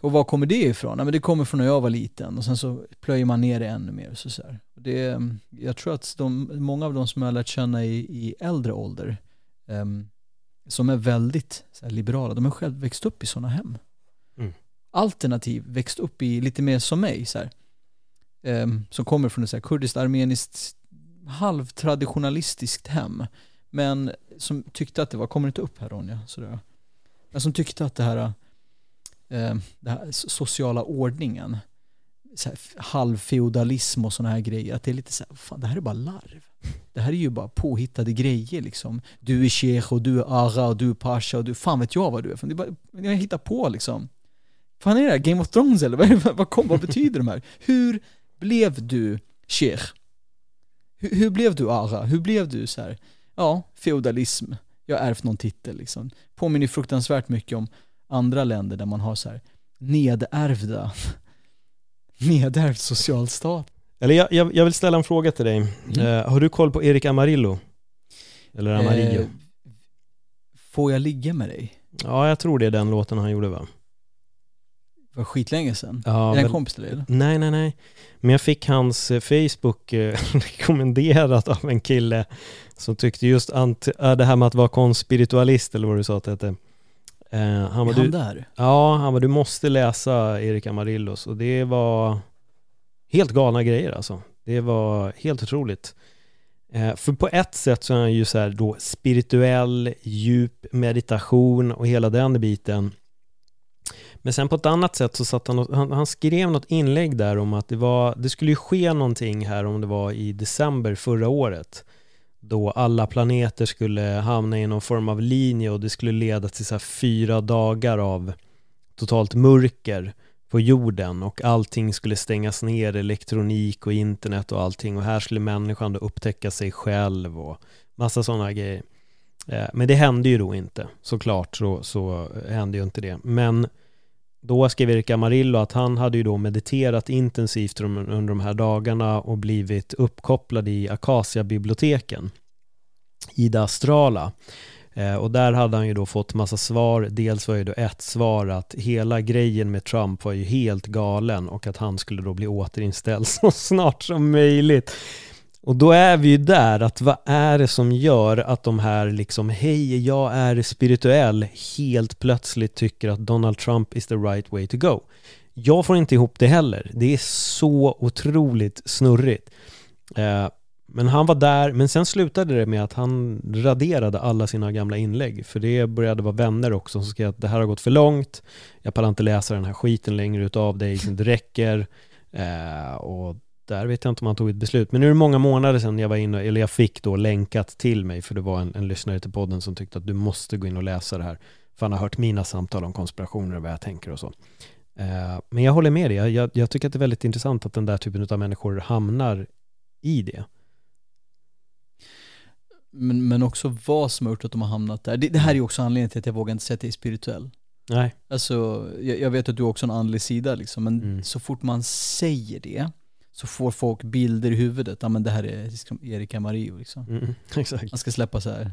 Och var kommer det ifrån? Ja, men det kommer från när jag var liten och sen så plöjer man ner det ännu mer. Så så här. Det, jag tror att de, många av de som jag har lärt känna i, i äldre ålder, um, som är väldigt så här, liberala, de har själv växt upp i sådana hem. Mm. alternativ, växt upp i lite mer som mig så här. Ehm, som kommer från ett så här kurdiskt, armeniskt, halvtraditionalistiskt hem. Men som tyckte att det var, kommer inte upp här Ronja, sådär. Men som tyckte att det här, ehm, det här sociala ordningen, så här, halvfeodalism och sådana här grejer, att det är lite så här, fan det här är bara larv. Det här är ju bara påhittade grejer liksom. Du är sheikh och du är aga och du är pasha och du, fan vet jag vad du är. Det är bara, jag hittar på liksom. Fan är det här? Game of Thrones eller? Vad, vad, kom, vad betyder de här? Hur blev du sheikh? Hur, hur blev du aga? Hur blev du så här? Ja, feodalism. Jag har ärvt någon titel liksom. Påminner fruktansvärt mycket om andra länder där man har så här nedärvda, nedärvd socialstat. Eller jag, jag, jag vill ställa en fråga till dig. Eh, har du koll på Erik Amarillo? Eller Amarillo? Eh, får jag ligga med dig? Ja, jag tror det är den låten han gjorde va? Det var skitlänge sedan. Ja, är det en kompis till dig eller? Nej, nej, nej. Men jag fick hans eh, Facebook eh, rekommenderat av en kille som tyckte just ant- äh, det här med att vara konspiritualist eller vad du sa att det hette. Eh, han var, han du, där? ja, han var du måste läsa Erik Amarillos och det var helt galna grejer alltså. Det var helt otroligt. Eh, för på ett sätt så är han ju så här då spirituell, djup meditation och hela den biten. Men sen på ett annat sätt så satt han, och, han, han skrev något inlägg där om att det var, det skulle ju ske någonting här om det var i december förra året. Då alla planeter skulle hamna i någon form av linje och det skulle leda till så här fyra dagar av totalt mörker på jorden och allting skulle stängas ner, elektronik och internet och allting och här skulle människan då upptäcka sig själv och massa sådana grejer. Eh, men det hände ju då inte, såklart så, så hände ju inte det. Men då skrev Erik Amarillo att han hade ju då mediterat intensivt under de här dagarna och blivit uppkopplad i Acacia-biblioteken i det astrala. Eh, och där hade han ju då fått massa svar. Dels var ju då ett svar att hela grejen med Trump var ju helt galen och att han skulle då bli återinställd så snart som möjligt. Och då är vi ju där, att vad är det som gör att de här liksom, hej, jag är spirituell, helt plötsligt tycker att Donald Trump is the right way to go. Jag får inte ihop det heller. Det är så otroligt snurrigt. Eh, men han var där, men sen slutade det med att han raderade alla sina gamla inlägg. För det började vara vänner också som skrev att det här har gått för långt. Jag pallar inte läsa den här skiten längre utav dig, det räcker. Eh, och där vet jag inte om han tog ett beslut. Men nu är det många månader sedan jag var inne, eller jag fick då länkat till mig, för det var en, en lyssnare till podden som tyckte att du måste gå in och läsa det här. För han har hört mina samtal om konspirationer och vad jag tänker och så. Eh, men jag håller med dig, jag, jag, jag tycker att det är väldigt intressant att den där typen av människor hamnar i det. Men, men också vad som har gjort att de har hamnat där. Det, det här är också anledningen till att jag vågar inte säga att jag är spirituell. Nej. Alltså, jag, jag vet att du har också en andlig sida liksom, men Mm. så fort man säger det så får folk bilder i huvudet. Ja men det här är liksom Erik Amarillo liksom. Mm, exakt. Man ska släppa så här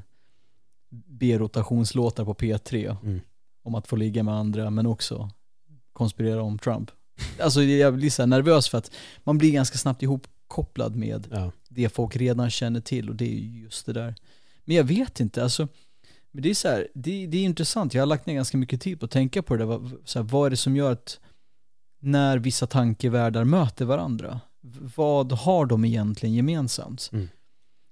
B-rotationslåtar på P3 Mm. om att få ligga med andra men också konspirera om Trump. Alltså jag blir så nervös för att man blir ganska snabbt ihopkopplad med Ja. det folk redan känner till och det är ju just det där. Men jag vet inte, alltså men det är så här, det, det är intressant, jag har lagt ner ganska mycket tid på att tänka på det där, så här, vad är det som gör att när vissa tankevärldar möter varandra, vad har de egentligen gemensamt? Mm.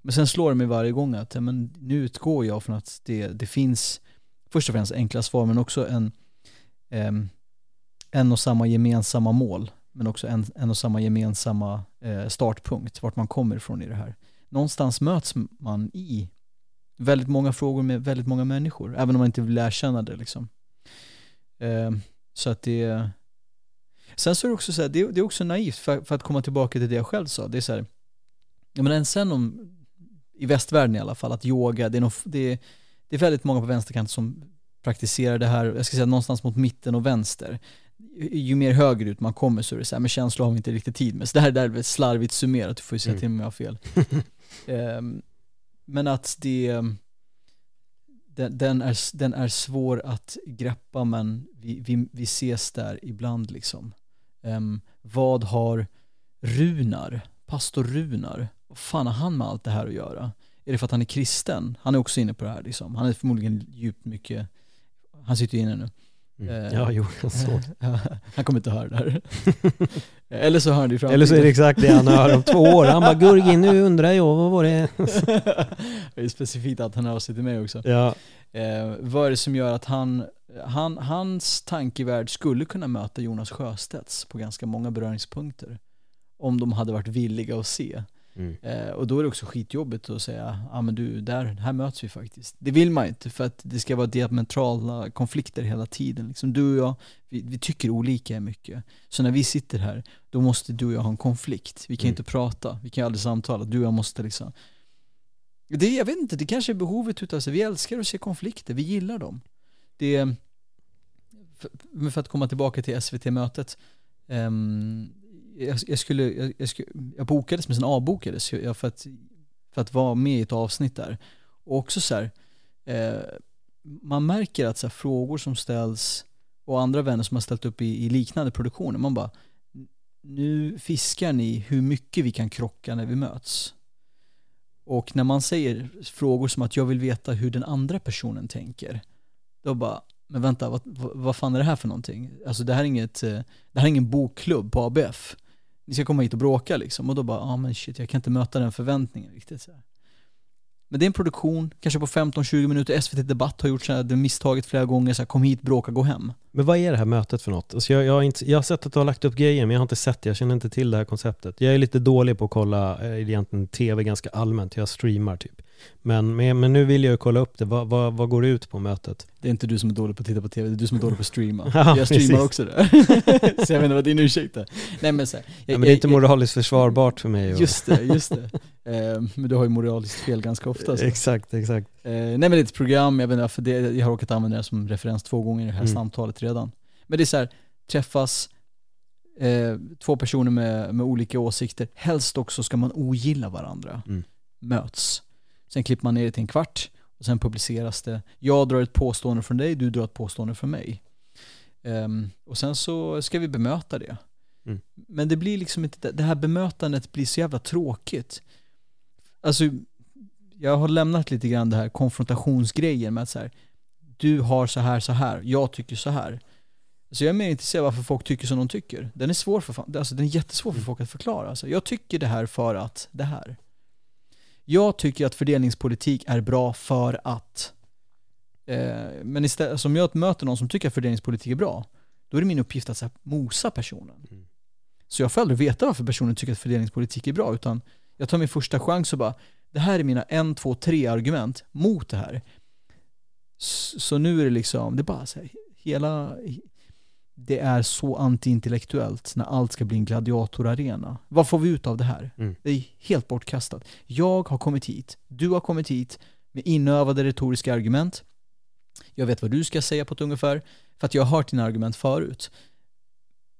Men sen slår det mig varje gång att ja, men, nu utgår jag från att det, det finns först och främst enkla svar men också en, ehm, en och samma gemensamma mål men också en, en och samma gemensamma eh, startpunkt, vart man kommer ifrån i det här. Någonstans möts man i väldigt många frågor med väldigt många människor, även om man inte vill erkänna det liksom. Eh, så att det Sen så är det också så här, det, det är också naivt för, för att komma tillbaka till det jag själv sa. Det är så här, ja men än sen om, i västvärlden i alla fall, att yoga, det är, nog, det, det är väldigt många på vänsterkanten som praktiserar det här, jag ska säga någonstans mot mitten och vänster. Ju- mer högerut man kommer så är det så här, men känslor har vi inte riktigt tid med. Så det här, det här är slarvigt summerat, du får ju säga Mm. till om jag har fel. Ehm, men att det, den, den, är, den är svår att greppa men vi, vi, vi ses där ibland liksom. Um, vad har Runar, pastor Runar, vad fan har han med allt det här att göra? Är det för att han är kristen? Han är också inne på det här liksom. Han är förmodligen djupt mycket, han sitter ju inne nu. Mm. Eh, Ja, jo, jag såg. han kommer inte höra det här. Eller så hör han det framtiden. Eller så är det exakt det han hör om två år. Han bara Gurgin, nu undrar jag vad var det? det är specifikt att han hör sig till mig också. Ja, Eh, vad är det som gör att han, han, hans tankevärld skulle kunna möta Jonas Sjöstedts på ganska många beröringspunkter? Om de hade varit villiga att se. Mm. Eh, och då är det också skitjobbigt att säga, ja ah, men du, där, här möts vi faktiskt. Det vill man inte för att det ska vara diametrala konflikter hela tiden. Liksom du och jag, vi, vi tycker olika mycket. Så när vi sitter här, då måste du och jag ha en konflikt. Vi kan Mm. inte prata, vi kan aldrig samtala. Du och jag måste liksom det, jag vet inte, det kanske är behovet utav sig. Vi älskar att se konflikter, vi gillar dem. Det, för, för att komma tillbaka till SVT-mötet. ehm, jag, jag, skulle, jag, jag, skulle, jag bokades men sen avbokades jag för att, för att vara med i ett avsnitt där. Och också så här, eh, man märker att så här, frågor som ställs och andra vänner som har ställt upp i, i liknande produktioner, man bara nu fiskar ni hur mycket vi kan krocka när vi möts. Och när man säger frågor som att jag vill veta hur den andra personen tänker, då bara, men vänta, vad, vad, fan är det här för någonting? Alltså det här är inget, eh, det här är ingen bokklubb på ABF. Ni ska komma hit och bråka liksom. Och då bara, ja ah, men shit, jag kan inte möta den förväntningen riktigt. Så här. Men det är en produktion, kanske på 15-20 minuter. SVT Debatt har gjort så här, det misstaget flera gånger, så här, kom hit, bråka, gå hem. Men vad är det här mötet för något? Alltså jag, jag, har inte, jag har sett att du har lagt upp grejer, men jag har inte sett det. Jag känner inte till det här konceptet. Jag är lite dålig på att kolla eh, egentligen tv ganska allmänt. Jag streamar typ. Men, men, men nu vill jag ju kolla upp det. Vad, vad, vad går det ut på mötet? Det är inte du som är dålig på att titta på tv, det är du som är dålig på att streama. Ja, jag streamar precis. också det. så jag vet inte vad din ursäkt är. Nej men så här, jag, Ja, men det är inte jag- moraliskt försvarbart för mig. och- Just det, just det. Eh, men du har ju moraliskt fel ganska ofta. Så. Exakt, exakt. Eh, nej men det är ett program, jag vet inte varför det, jag har råkat använda det som referens två gånger i det här Mm. samtalet redan. Men det är så här, träffas eh, två personer med, med olika åsikter, helst också ska man ogilla varandra, Mm. möts. Sen klipper man ner det till en kvart och sen publiceras det. Jag drar ett påstående från dig, du drar ett påstående från mig. Ehm, och sen så ska vi bemöta det. Mm. Men det blir liksom inte, det här bemötandet blir så jävla tråkigt. Alltså, jag har lämnat lite grann det här konfrontationsgrejen med att så här, du har så här, så här, jag tycker så här. Så jag är mer intresserad av varför folk tycker som de tycker. Den är svår för fan, alltså den är jättesvår för folk att förklara. Alltså, jag tycker det här för att det här. Jag tycker att fördelningspolitik är bra för att. Eh, men istället, alltså, om jag möter någon som tycker att fördelningspolitik är bra, då är det min uppgift att så här, mosa personen. Mm. Så jag får aldrig veta varför personen tycker att fördelningspolitik är bra, utan jag tar min första chans och bara, det här är mina en, två, tre argument mot det här. Så nu är det liksom, det är bara så här, hela, det är så antiintellektuellt när allt ska bli en gladiatorarena. Vad får vi ut av det här? Mm. Det är helt bortkastat. Jag har kommit hit, du har kommit hit med inövade retoriska argument. Jag vet vad du ska säga på ett ungefär, för att jag har hört dina argument förut.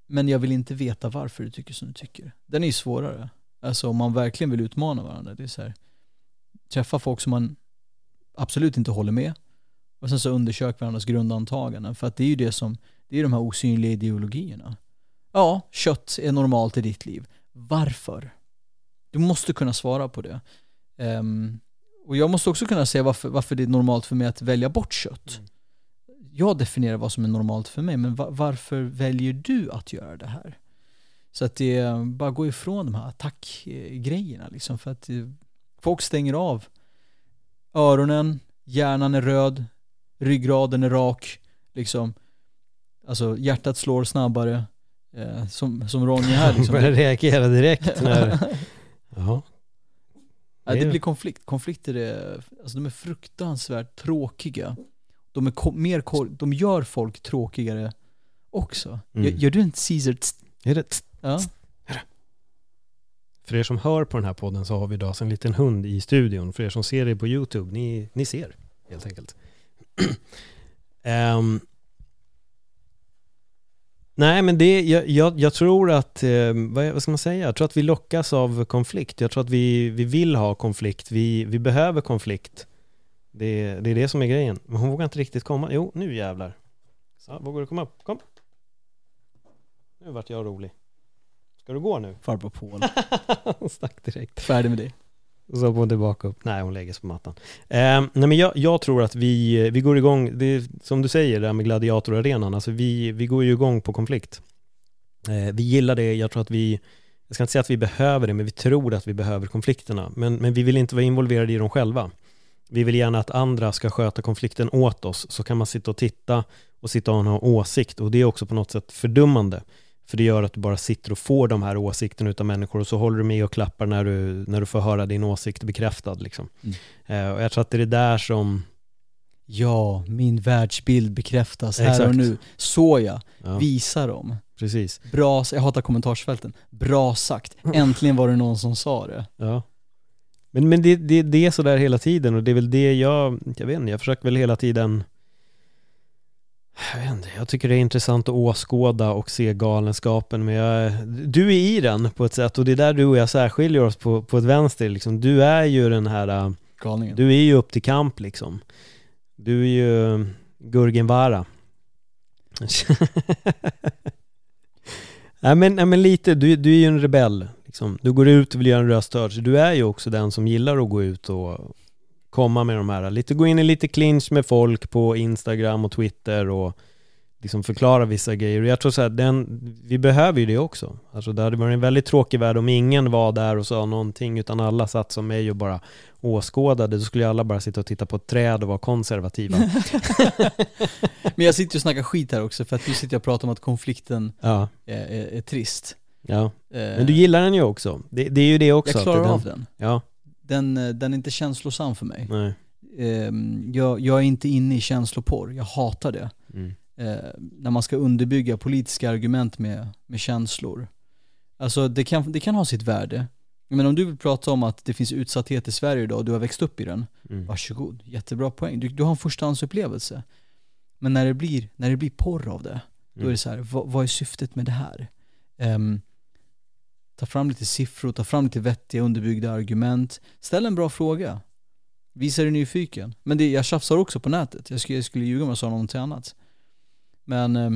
Men jag vill inte veta varför du tycker som du tycker. Den är ju svårare. Alltså om man verkligen vill utmana varandra, det är så här, träffa folk som man absolut inte håller med och sen så undersök varandras grundantaganden. För att det är ju det som, det är de här osynliga ideologierna. Ja, kött är normalt i ditt liv. Varför? Du måste kunna svara på det. Ehm, och jag måste också kunna säga varför, varför det är normalt för mig att välja bort kött. Jag definierar vad som är normalt för mig, men va- varför väljer du att göra det här? Så att det är bara gå ifrån de här attackgrejerna liksom, för att eh, folk stänger av. Öronen, hjärnan är röd, ryggraden är rak, liksom. Alltså hjärtat slår snabbare. Eh, som, som Ronja här liksom. Börjar reagera direkt när... Ja. Ja, det blir konflikt. Konflikter är, alltså de är fruktansvärt tråkiga. De, är mer de gör folk tråkigare också. Mm. Gör, gör du en Caesar? tst? Är det Ja. För er som hör på den här podden så har vi idag en liten hund i studion. För er som ser det på YouTube, ni, ni ser helt enkelt. Ehm, nej men det, jag, jag, jag tror att, eh, vad, vad ska man säga, jag tror att vi lockas av konflikt. Jag tror att vi, vi vill ha konflikt, vi, vi behöver konflikt. Det, det är det som är grejen. Men hon vågar inte riktigt komma. Jo, nu jävlar. Så, vågar du komma upp? Kom. Nu vart jag rolig. Ska du gå nu? Farbror Paul. Han stack direkt. Färdig med det. Och så hon tillbaka upp. Nej, hon lägger sig på mattan. Eh, nej men jag, jag, tror att vi, vi går igång, det är, som du säger, det här med gladiatorarenan, alltså vi, vi går ju igång på konflikt. Eh, vi gillar det, jag tror att vi, jag ska inte säga att vi behöver det, men vi tror att vi behöver konflikterna. Men, men vi vill inte vara involverade i dem själva. Vi vill gärna att andra ska sköta konflikten åt oss, så kan man sitta och titta och sitta och ha en åsikt. Och det är också på något sätt fördummande. För det gör att du bara sitter och får de här åsikterna utav människor och så håller du med och klappar när du, när du får höra din åsikt bekräftad. Liksom. Mm. Eh, och jag tror att det är det där som... Ja, min världsbild bekräftas Exakt. här och nu. Så ja, ja. visa dem. Precis. Bra, jag hatar kommentarsfälten. Bra sagt, äntligen var det någon som sa det. Ja. Men, men det, det, det är sådär hela tiden och det är väl det jag, jag vet inte, jag försöker väl hela tiden jag, vet inte, jag tycker det är intressant att åskåda och se galenskapen men jag, du är i den på ett sätt och det är där du och jag särskiljer oss på, på ett vänster liksom. Du är ju den här äh, Galningen. Du är ju upp till kamp liksom. Du är ju Gurgen Vara. nej, men, nej men lite, du, du är ju en rebell liksom. Du går ut och vill göra en röst hörd, så du är ju också den som gillar att gå ut och komma med de här, lite gå in i lite clinch med folk på Instagram och Twitter och liksom förklara vissa grejer. Och jag tror så här, den, vi behöver ju det också. Alltså det hade varit en väldigt tråkig värld om ingen var där och sa någonting, utan alla satt som mig och bara åskådade. Då skulle alla bara sitta och titta på ett träd och vara konservativa. Men jag sitter och snackar skit här också, för att du sitter och pratar om att konflikten ja. är, är, är, trist. Ja, eh, men du gillar den ju också. Det, det är ju det också. Jag klarar den, av den. Ja den, eh, den är inte känslosam för mig. Nej. Ehm, jag, jag är inte inne i känsloporr, jag hatar det. Mm. Eh, när man ska underbygga politiska argument med, med känslor. Alltså det kan, det kan ha sitt värde. Men om du vill prata om att det finns utsatthet i Sverige idag och du har växt upp i den, mm. varsågod, jättebra poäng. Du, du har en förstahandsupplevelse. Men när det blir, när det blir porr av det, då mm. är det så här, vad, vad, är syftet med det här? Um, Ta fram lite siffror, ta fram lite vettiga underbyggda argument. Ställ en bra fråga. Visa dig nyfiken. Men det, jag tjafsar också på nätet. Jag skulle, jag skulle ljuga om jag sa någonting annat. Men eh,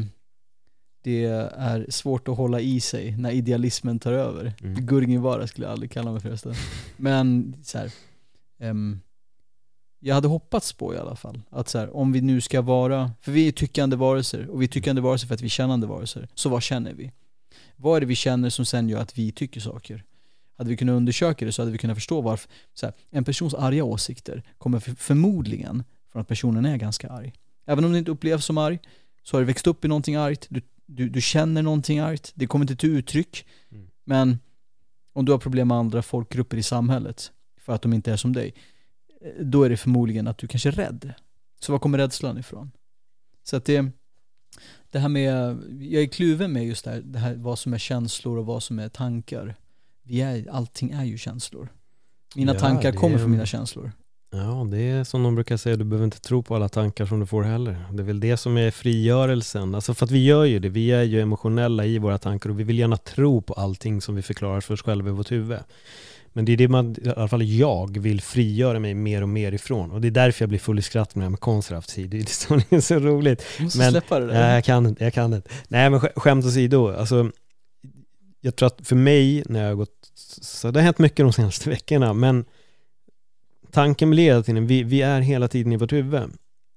det är svårt att hålla i sig när idealismen tar över. Mm. Gurgingvara skulle jag aldrig kalla mig förresten. Men så här, um, jag hade hoppats på i alla fall, att så här, om vi nu ska vara, för vi är tyckande varelser, och vi är tyckande varelser för att vi är kännande varelser, så vad känner vi? Vad är det vi känner som sen gör att vi tycker saker? Hade vi kunnat undersöka det så hade vi kunnat förstå varför här, en persons arga åsikter kommer förmodligen från att personen är ganska arg. Även om det inte upplevs som arg, så har du växt upp i någonting argt, du, du, du känner någonting argt, det kommer inte till uttryck. Mm. Men om du har problem med andra folkgrupper i samhället för att de inte är som dig, då är det förmodligen att du kanske är rädd. Så var kommer rädslan ifrån? Så att det, det här med, jag är kluven med just det här, det här vad som är känslor och vad som är tankar. Vi är, allting är ju känslor. Mina ja, tankar kommer från mina känslor. Ja, det är som de brukar säga, du behöver inte tro på alla tankar som du får heller. Det är väl det som är frigörelsen. Alltså för att vi gör ju det, vi är ju emotionella i våra tankar och vi vill gärna tro på allting som vi förklarar för oss själva i vårt huvud. Men det är det man, i alla fall jag, vill frigöra mig mer och mer ifrån. Och det är därför jag blir full i skratt med det här med konservativ. Det är så roligt. Du måste men, släppa det där. Nej, jag kan inte, jag kan inte. Nej men skämt åsido, alltså jag tror att för mig, när jag har gått, så det har hänt mycket de senaste veckorna, men tanken blir hela tiden, vi, vi är hela tiden i vårt huvud.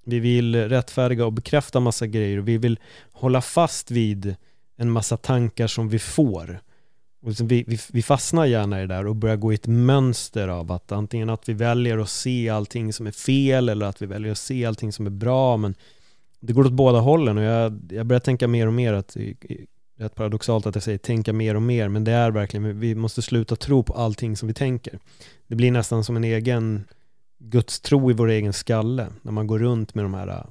Vi vill rättfärdiga och bekräfta massa grejer och vi vill hålla fast vid en massa tankar som vi får. Och liksom vi, vi, vi, fastnar gärna i det där och börjar gå i ett mönster av att antingen att vi väljer att se allting som är fel eller att vi väljer att se allting som är bra men det går åt båda hållen och jag, jag börjar tänka mer och mer att rätt paradoxalt att jag säger tänka mer och mer men det är verkligen, vi måste sluta tro på allting som vi tänker. Det blir nästan som en egen gudstro i vår egen skalle när man går runt med de här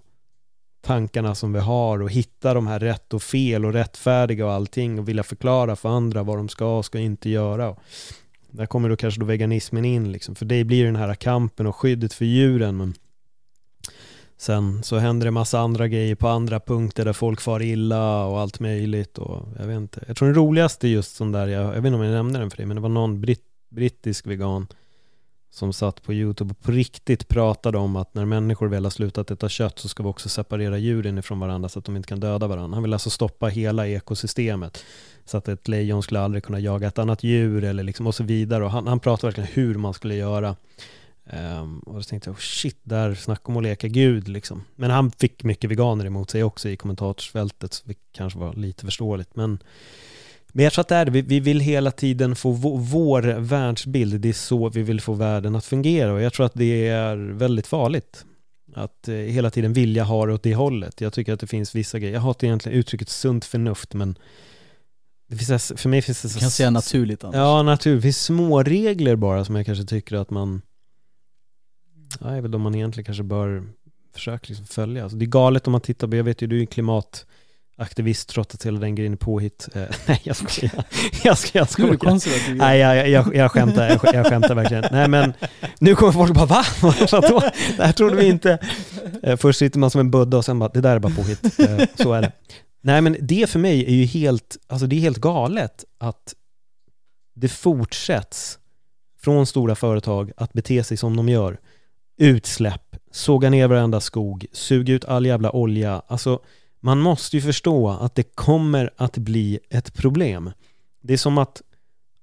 tankarna som vi har och hitta de här rätt och fel och rättfärdiga och allting och vilja förklara för andra vad de ska och ska inte göra. Och där kommer då kanske då veganismen in liksom. För det blir den här kampen och skyddet för djuren. Men sen så händer det massa andra grejer på andra punkter där folk far illa och allt möjligt och jag vet inte. Jag tror den roligaste är just sån där, jag, jag vet inte om jag nämnde den för dig, men det var någon britt, brittisk vegan som satt på YouTube och på riktigt pratade om att när människor väl har slutat äta kött så ska vi också separera djuren ifrån varandra så att de inte kan döda varandra. Han vill alltså stoppa hela ekosystemet så att ett lejon skulle aldrig kunna jaga ett annat djur eller liksom och så vidare. Och han, han pratade verkligen hur man skulle göra. Um, och då tänkte jag, oh shit, där snacka om att leka gud liksom. Men han fick mycket veganer emot sig också i kommentarsfältet, så det kanske var lite förståeligt. Men, men jag tror att det är det, vi, vi vill hela tiden få vår, vår världsbild, det är så vi vill få världen att fungera och jag tror att det är väldigt farligt. Att eh, hela tiden vilja ha det åt det hållet. Jag tycker att det finns vissa grejer, jag hatar egentligen uttrycket sunt förnuft, men det finns, för mig finns det så... Du kan säga naturligt annars. Ja, naturligt. Det finns små regler bara som jag kanske tycker att man ja, är väl de man egentligen kanske bör försöka liksom följa. Alltså det är galet om man tittar på, jag vet ju du är klimataktivist trots att hela den grejen är påhitt. Eh, nej jag skojar. jag ska, jag skojar. Du är. Nej jag, jag, jag skämtar, jag, jag skämtar verkligen. Nej men nu kommer folk bara va? Vadå? Det här trodde vi inte. Eh, först sitter man som en budda och sen bara det där är bara påhitt. Eh, så är det. Nej men det för mig är ju helt, alltså det är helt galet att det fortsätts från stora företag att bete sig som de gör utsläpp, såga ner varenda skog, suga ut all jävla olja. Alltså, man måste ju förstå att det kommer att bli ett problem. Det är som att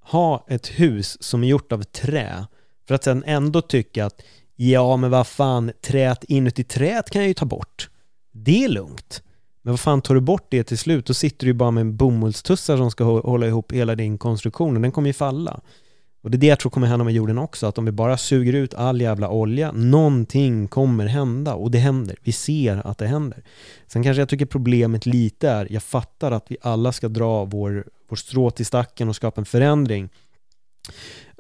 ha ett hus som är gjort av trä för att sen ändå tycka att ja, men vad fan, träet inuti träet kan jag ju ta bort. Det är lugnt. Men vad fan, tar du bort det till slut, då sitter du ju bara med bomullstussar som ska hålla ihop hela din konstruktion och den kommer ju falla. Och det är det jag tror kommer hända med jorden också, att om vi bara suger ut all jävla olja, någonting kommer hända och det händer. Vi ser att det händer. Sen kanske jag tycker problemet lite är, jag fattar att vi alla ska dra vår, vår strå till stacken och skapa en förändring.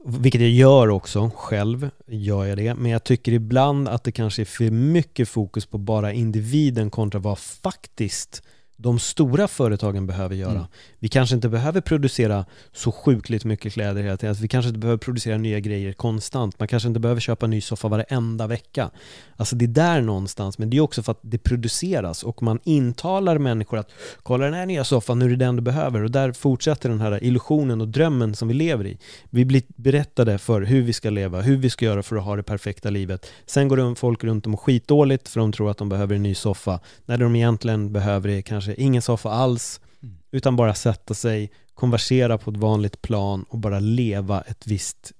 Vilket jag gör också, själv gör jag det. Men jag tycker ibland att det kanske är för mycket fokus på bara individen kontra vad faktiskt de stora företagen behöver göra. Mm. Vi kanske inte behöver producera så sjukligt mycket kläder hela tiden. Vi kanske inte behöver producera nya grejer konstant. Man kanske inte behöver köpa en ny soffa varenda vecka. Alltså det är där någonstans, men det är också för att det produceras och man intalar människor att kolla den här nya soffan, nu är det den du behöver. Och där fortsätter den här illusionen och drömmen som vi lever i. Vi blir berättade för hur vi ska leva, hur vi ska göra för att ha det perfekta livet. Sen går folk runt om skitdåligt för de tror att de behöver en ny soffa, när de egentligen behöver det kanske kanske ingen soffa alls, mm. utan bara sätta sig, konversera på ett vanligt plan och bara leva ett visst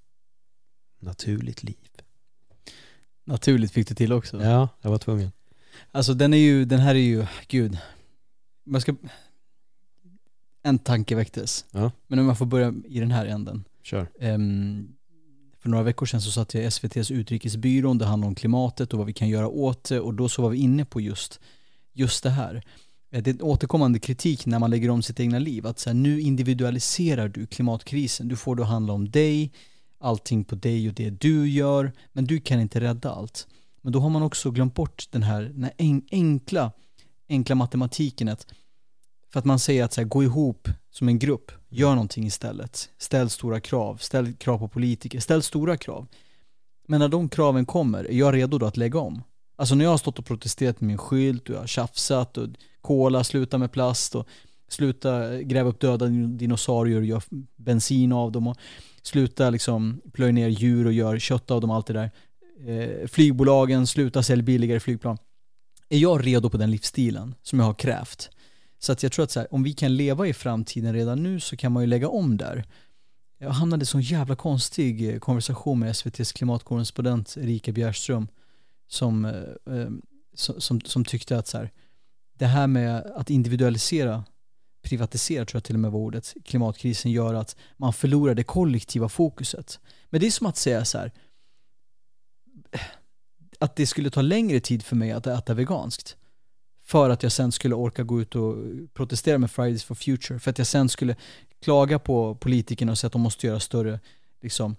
naturligt liv. Naturligt fick du till också. Ja, jag var tvungen. Alltså den är ju, den här är ju, gud, man ska, en tanke väcktes. Ja. Men om man får börja i den här änden. Kör. Um, för några veckor sedan så satt jag i SVTs utrikesbyrån, det handlade om klimatet och vad vi kan göra åt det och då så var vi inne på just, just det här. Eh, det är en återkommande kritik när man lägger om sitt egna liv. Att så här, nu individualiserar du klimatkrisen. Du får det att handla om dig, allting på dig och det du gör. Men du kan inte rädda allt. Men då har man också glömt bort den här, den här enkla, enkla matematiken. Att, för att man säger att så här, gå ihop som en grupp, gör någonting istället. Ställ stora krav, ställ krav på politiker, ställ stora krav. Men när de kraven kommer, är jag redo då att lägga om? Alltså när jag har stått och protesterat med min skylt och jag har tjafsat och kola, sluta med plast och sluta gräva upp döda dinosaurier och göra bensin av dem och sluta liksom plöja ner djur och göra kött av dem, allt det där. Eh, flygbolagen, sluta sälja billigare flygplan. Är jag redo på den livsstilen som jag har krävt? Så att jag tror att så här, om vi kan leva i framtiden redan nu så kan man ju lägga om där. Jag hamnade i en sån jävla konstig eh, konversation med SVTs klimatkorrespondent Erika Bjärström Eh, eh, som, som, som, tyckte att så här, det här med att individualisera, privatisera tror jag till och med var ordet, klimatkrisen gör att man förlorar det kollektiva fokuset. Men det är som att säga så här, att det skulle ta längre tid för mig att äta veganskt för att jag sen skulle orka gå ut och protestera med Fridays for Future, för att jag sen skulle klaga på politikerna och säga att de måste göra större, liksom, eh,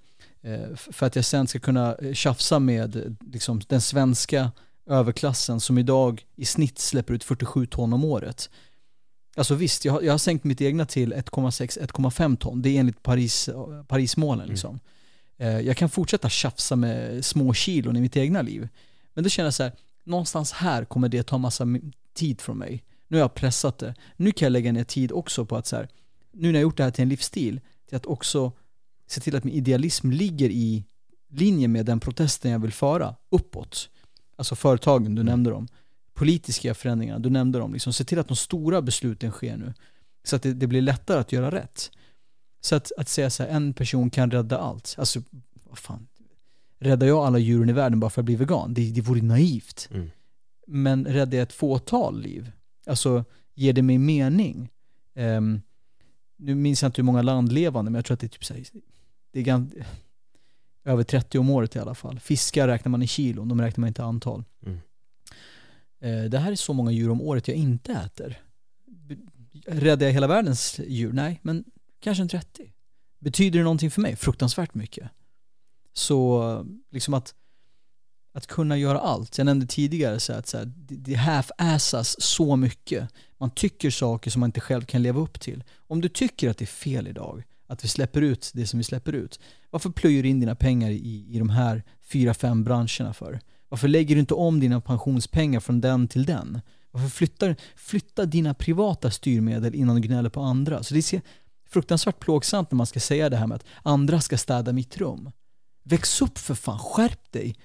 för att jag sen ska kunna tjafsa med liksom, den svenska överklassen som idag i snitt släpper ut 47 ton om året. Alltså visst, jag har, jag har sänkt mitt egna till 1,6-1,5 ton. Det är enligt Paris, Parismålen. Mm. Liksom. Eh, jag kan fortsätta tjafsa med små kilon i mitt egna liv. Men då känner jag så här, någonstans här kommer det ta massa tid från mig. Nu har jag pressat det. Nu kan jag lägga ner tid också på att så här, nu när jag gjort det här till en livsstil, till att också se till att min idealism ligger i linje med den protesten jag vill föra uppåt. Alltså företagen, du nämnde dem. Politiska förändringarna, du nämnde dem. Liksom, se till att de stora besluten sker nu. Så att det, det blir lättare att göra rätt. Så att, att säga så här, en person kan rädda allt. Alltså, vad fan. Räddar jag alla djuren i världen bara för att bli vegan? Det, det vore naivt. Mm. Men räddar jag ett fåtal liv? Alltså, ger det mig mening? Ehm, nu minns jag inte hur många landlevande, men jag tror att det är typ det är gans, över 30 om året i alla fall. Fiskar räknar man i kilon, de räknar man inte i antal. Mm. Eh, det här är så många djur om året jag inte äter. Räddar jag hela världens djur? Nej, men kanske en 30. Betyder det någonting för mig? Fruktansvärt mycket. Så liksom att, att kunna göra allt. Jag nämnde tidigare så att så här, det, det half-assas så mycket. Man tycker saker som man inte själv kan leva upp till. Om du tycker att det är fel idag, att vi släpper ut det som vi släpper ut, varför plöjer du in dina pengar i, i de här fyra, fem branscherna för? Varför lägger du inte om dina pensionspengar från den till den? Varför flyttar, flytta dina privata styrmedel innan du gnäller på andra? Så det är fruktansvärt plågsamt när man ska säga det här med att andra ska städa mitt rum. Väx upp för fan, skärp dig.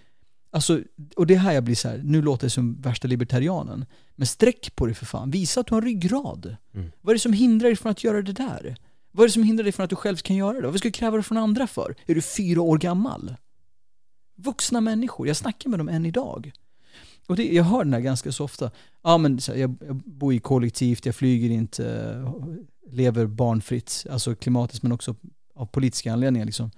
Alltså, och det är här jag blir så här, nu låter jag som värsta libertarianen. Men sträck på dig för fan, visa att du har ryggrad. Mm. Vad är det som hindrar dig från att göra det där? Vad är det som hindrar dig från att du själv kan göra det? Vad ska du kräva det från andra för? Är du fyra år gammal? Vuxna människor, jag snackar med dem än idag. Och det, jag hör den här ganska så ofta. Ja men så här, jag, jag bor i kollektivt, jag flyger inte, lever barnfritt, alltså klimatiskt men också av politiska anledningar liksom.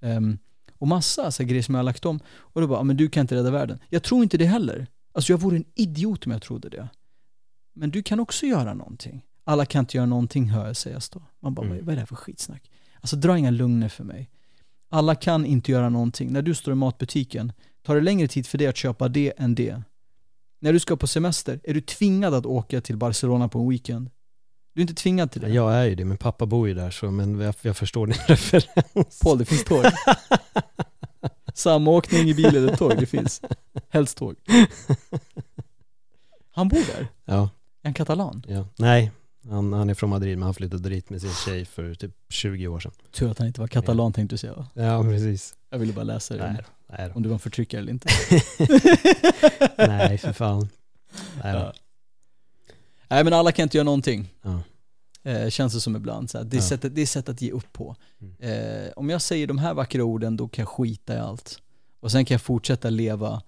Um, och massa så här, grejer som jag har lagt om. Och då bara, ja, men du kan inte rädda världen. Jag tror inte det heller. Alltså jag vore en idiot om jag trodde det. Men du kan också göra någonting. Alla kan inte göra någonting hör jag sägas då. Man bara, Mm. vad är det här för skitsnack? Alltså dra inga lugner för mig. Alla kan inte göra någonting. När du står i matbutiken, tar det längre tid för dig att köpa det än det. När du ska på semester, är du tvingad att åka till Barcelona på en weekend? Du är inte tvingad till det. Jag är ju det, min pappa bor ju där så, men jag, jag förstår din referens. Paul, det finns tåg. Samåkning i bil eller tåg, det finns. Helst tåg. Han bor där. Ja, han katalan? ja. Nej, han, han är från Madrid men han flyttade dit med sin tjej för typ 20 år sedan. Tur att han inte var katalan tänkte du säga va? Ja, precis. Jag ville bara läsa det. Nej nej. Om du var en förtryckare eller inte. Nej, för fan. Nej. Ja. Nej men alla kan inte göra någonting. Ja. Eh, känns det som ibland. Så. Det, är Ja. sättet, det är sätt att ge upp på. Mm. Eh, om jag säger de här vackra orden då kan jag skita i allt. Och sen kan jag fortsätta leva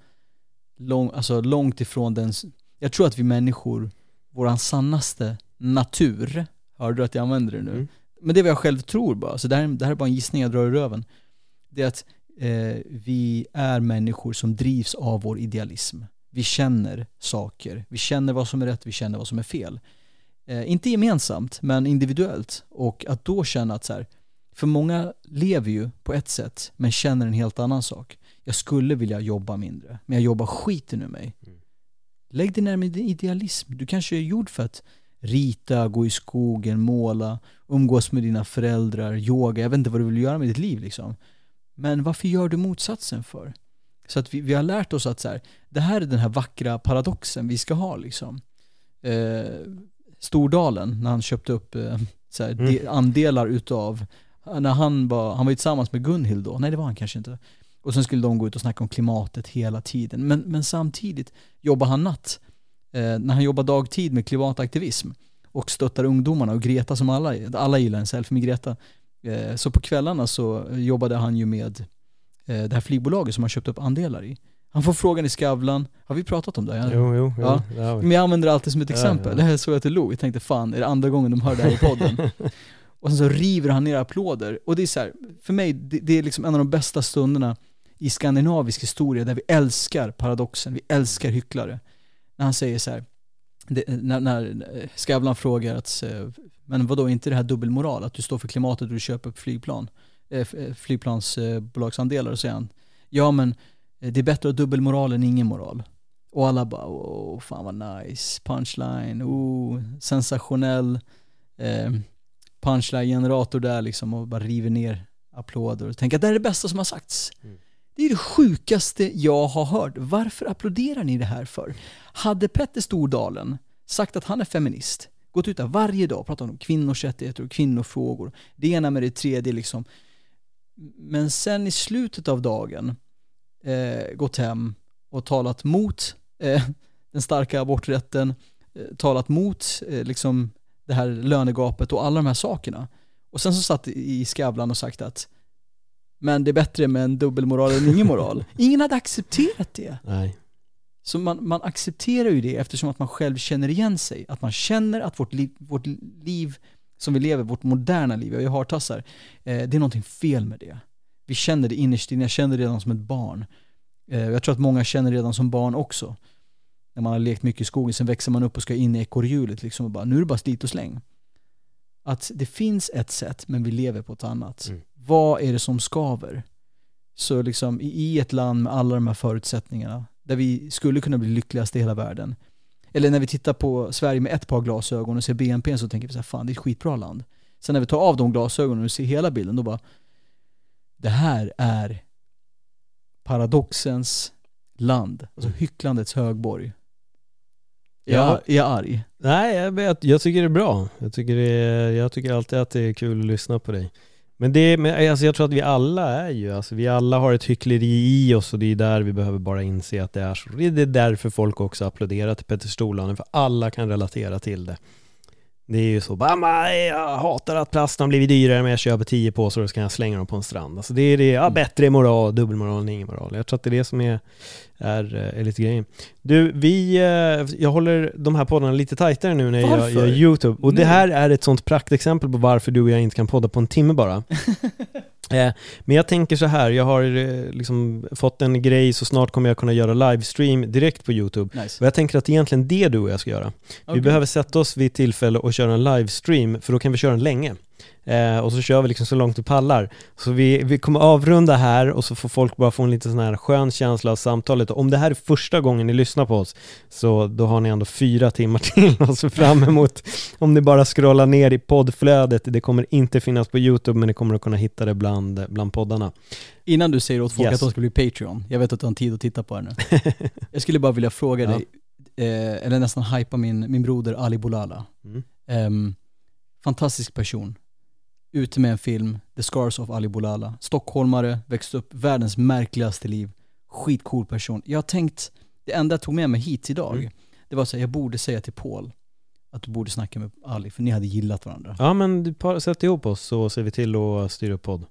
lång, alltså långt ifrån den, jag tror att vi människor, våran sannaste natur, hörde du att jag använder det nu? Mm. Men det är vad jag själv tror bara, så det här, det här är bara en gissning jag drar i röven. Det är att eh, vi är människor som drivs av vår idealism. Vi känner saker, vi känner vad som är rätt, vi känner vad som är fel. Eh, inte gemensamt, men individuellt. Och att då känna att så här, för många lever ju på ett sätt, men känner en helt annan sak. Jag skulle vilja jobba mindre, men jag jobbar skiten ur mig. Mm. Lägg dig närmare din idealism. Du kanske är gjord för att rita, gå i skogen, måla, umgås med dina föräldrar, yoga. Jag vet inte vad du vill göra med ditt liv liksom. Men varför gör du motsatsen för? Så att vi, vi har lärt oss att så här, det här är den här vackra paradoxen vi ska ha liksom. Eh, Stordalen, när han köpte upp eh, så här, Mm. de, andelar utav, när han var, han var ju tillsammans med Gunhild då, nej det var han kanske inte. Och sen skulle de gå ut och snacka om klimatet hela tiden. Men, men samtidigt jobbar han natt. Eh, när han jobbar dagtid med klimataktivism och stöttar ungdomarna och Greta som alla, alla gillar en selfie med Greta. Eh, så på kvällarna så jobbade han ju med eh, det här flygbolaget som han köpte upp andelar i. Han får frågan i Skavlan, har vi pratat om det? Jag- Jo, jo, jo. Ja. det men jag använder det alltid som ett Ja, exempel. ja. Det här såg jag till Lo. Jag tänkte fan, är det andra gången de hör det här i podden? och sen så river han ner applåder. Och det är så här, för mig, det, det är liksom en av de bästa stunderna i skandinavisk historia där vi älskar paradoxen, vi älskar hycklare. När han säger så här, det, när, när eh, Skavlan frågar att, eh, men vadå, är inte det här dubbelmoral? Att du står för klimatet och du köper flygplan, eh, flygplansbolagsandelar och säger han, ja men det är bättre att ha dubbelmoral än ingen moral. Och alla bara, åh fan vad nice, punchline, oh, sensationell eh, punchline-generator där liksom och bara river ner applåder och tänker att det här är det bästa som har sagts. Mm. Det är det sjukaste jag har hört. Varför applåderar ni det här för? Hade Petter Stordalen sagt att han är feminist, gått ut där varje dag och pratat om kvinnors rättigheter och kvinnofrågor, det ena med det tredje liksom, Men sen i slutet av dagen eh, gått hem och talat mot eh, den starka aborträtten, eh, talat mot eh, liksom det här lönegapet och alla de här sakerna. Och sen så satt i Skavlan och sagt att men det är bättre med en dubbelmoral än ingen moral. Ingen hade accepterat det. Nej. Så man, man accepterar ju det eftersom att man själv känner igen sig. Att man känner att vårt liv, vårt liv som vi lever, vårt moderna liv, jag är ju hartassar, eh, det är någonting fel med det. Vi känner det innerst inne, jag känner det redan som ett barn. Eh, jag tror att många känner det redan som barn också. När man har lekt mycket i skogen, sen växer man upp och ska in i ekorrhjulet liksom och bara, nu är det bara slit och släng. Att det finns ett sätt, men vi lever på ett annat. Mm. Vad är det som skaver? Så liksom i- ett land med alla de här förutsättningarna, där vi skulle kunna bli lyckligast i hela världen. Eller när vi tittar på Sverige med ett par glasögon och ser BNP så tänker vi så här, fan det är ett skitbra land. Sen när vi tar av de glasögonen och ser hela bilden, då bara, det här är paradoxens land, alltså hycklandets högborg. Är Ja. jag, är jag arg? Nej, jag, vet, jag tycker det är bra. Jag tycker, det är, jag tycker alltid att det är kul att lyssna på dig. Men, det, men alltså jag tror att vi alla är ju, alltså vi alla har ett hyckleri i oss och det är där vi behöver bara inse att det är så. Det är därför folk också applåderar till Petter Stordalen, för alla kan relatera till det. Det är ju så, bara, "Men jag hatar att plasten har blivit dyrare men jag köper tio påsar och så kan jag slänga dem på en strand. Alltså det är det, ja, bättre moral, dubbelmoral än ingen moral. Jag tror att det är det som är, är, eh, är lite grejen. Du, vi, eh, jag håller de här poddarna lite tajtare nu när jag Varför? gör YouTube. Och det Nu? här är ett sånt praktexempel på varför du och jag inte kan podda på en timme bara. Eh, Men jag tänker så här, jag har liksom fått en grej, så snart kommer jag kunna göra livestream direkt på YouTube. Nice. Och jag tänker att det är egentligen det du och jag ska göra. Vi Okej. behöver sätta oss vid tillfälle och köra en livestream, för då kan vi köra den länge. Eh, och så kör vi liksom så långt du pallar. Så vi, vi kommer avrunda här och så får folk bara få en lite sån här skön känsla av samtalet. Och om det här är första gången ni lyssnar på oss, så då har ni ändå fyra timmar till att se fram emot. Om ni bara scrollar ner i poddflödet, det kommer inte finnas på YouTube, men ni kommer att kunna hitta det bland, bland poddarna. Innan du säger åt folk Yes. att de ska bli Patreon, jag vet att du har tid att titta på det nu. jag skulle bara vilja fråga Ja. dig, eh, eller nästan hypa min, min broder Ali Bolala. Mm. Ehm, fantastisk person. Ute med en film, The Scars of Ali Bolala. Stockholmare, växte upp, världens märkligaste liv. Skitcool person. Jag har tänkt, det enda jag tog med mig hit idag, Mm. det var så här, jag borde säga till Paul att du borde snacka med Ali, för ni hade gillat varandra. Ja men du, sätt ihop oss så ser vi till att styra upp podd.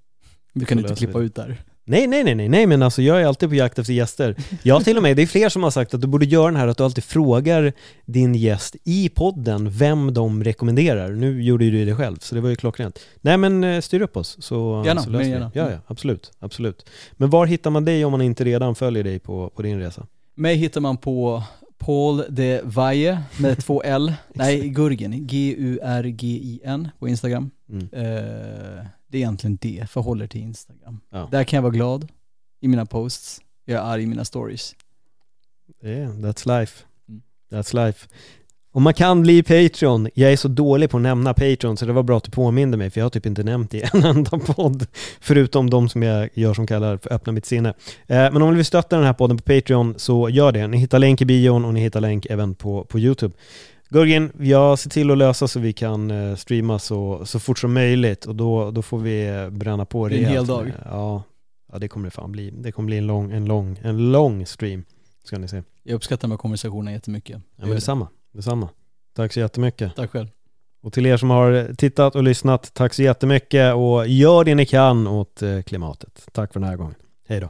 Vi kan inte klippa vi ut där. Nej, nej, nej, nej, nej, men alltså jag är alltid på jakt efter gäster. Jag till och med, det är fler som har sagt att du borde göra den här att du alltid frågar din gäst i podden vem de rekommenderar. Nu gjorde ju du det själv, så det var ju klockrent. Nej men eh, styr upp oss så, Gärna, så löser vi det. Ja, ja, absolut, absolut. Men var hittar man dig om man inte redan följer dig på, på din resa? Mig hittar man på Paul de Valle med två L. Nej, Gurgen. G-U-R-G-I-N på Instagram. Mm. Eh, det är egentligen det, förhåller till Instagram. Ja. Där kan jag vara glad i mina posts. Jag är arg i mina stories. Yeah, that's life. Mm. That's life. Och man kan bli Patreon. Jag är så dålig på att nämna Patreon så det var bra att du påminde mig för jag har typ inte nämnt det i en enda podd. Förutom de som jag gör som kallar för Öppna mitt sinne. Eh, men om ni vill stötta den här podden på Patreon så gör det. Ni hittar länk i bion och ni hittar länk även på, på YouTube. Gurgen, jag ser till att lösa så vi kan eh, streama så, så fort som möjligt och då, då får vi eh, bränna på Det är en hel dag. med- Ja, ja, det kommer det fan bli. Det kommer bli en lång, en lång, en lång stream. Ska ni se. Jag uppskattar de här konversationerna jättemycket. Ja, men detsamma. detsamma. Tack så jättemycket. det. Tack själv. Och till er som har tittat och lyssnat, tack så jättemycket och gör det ni kan åt eh, klimatet. Tack för den här gången. Hej då.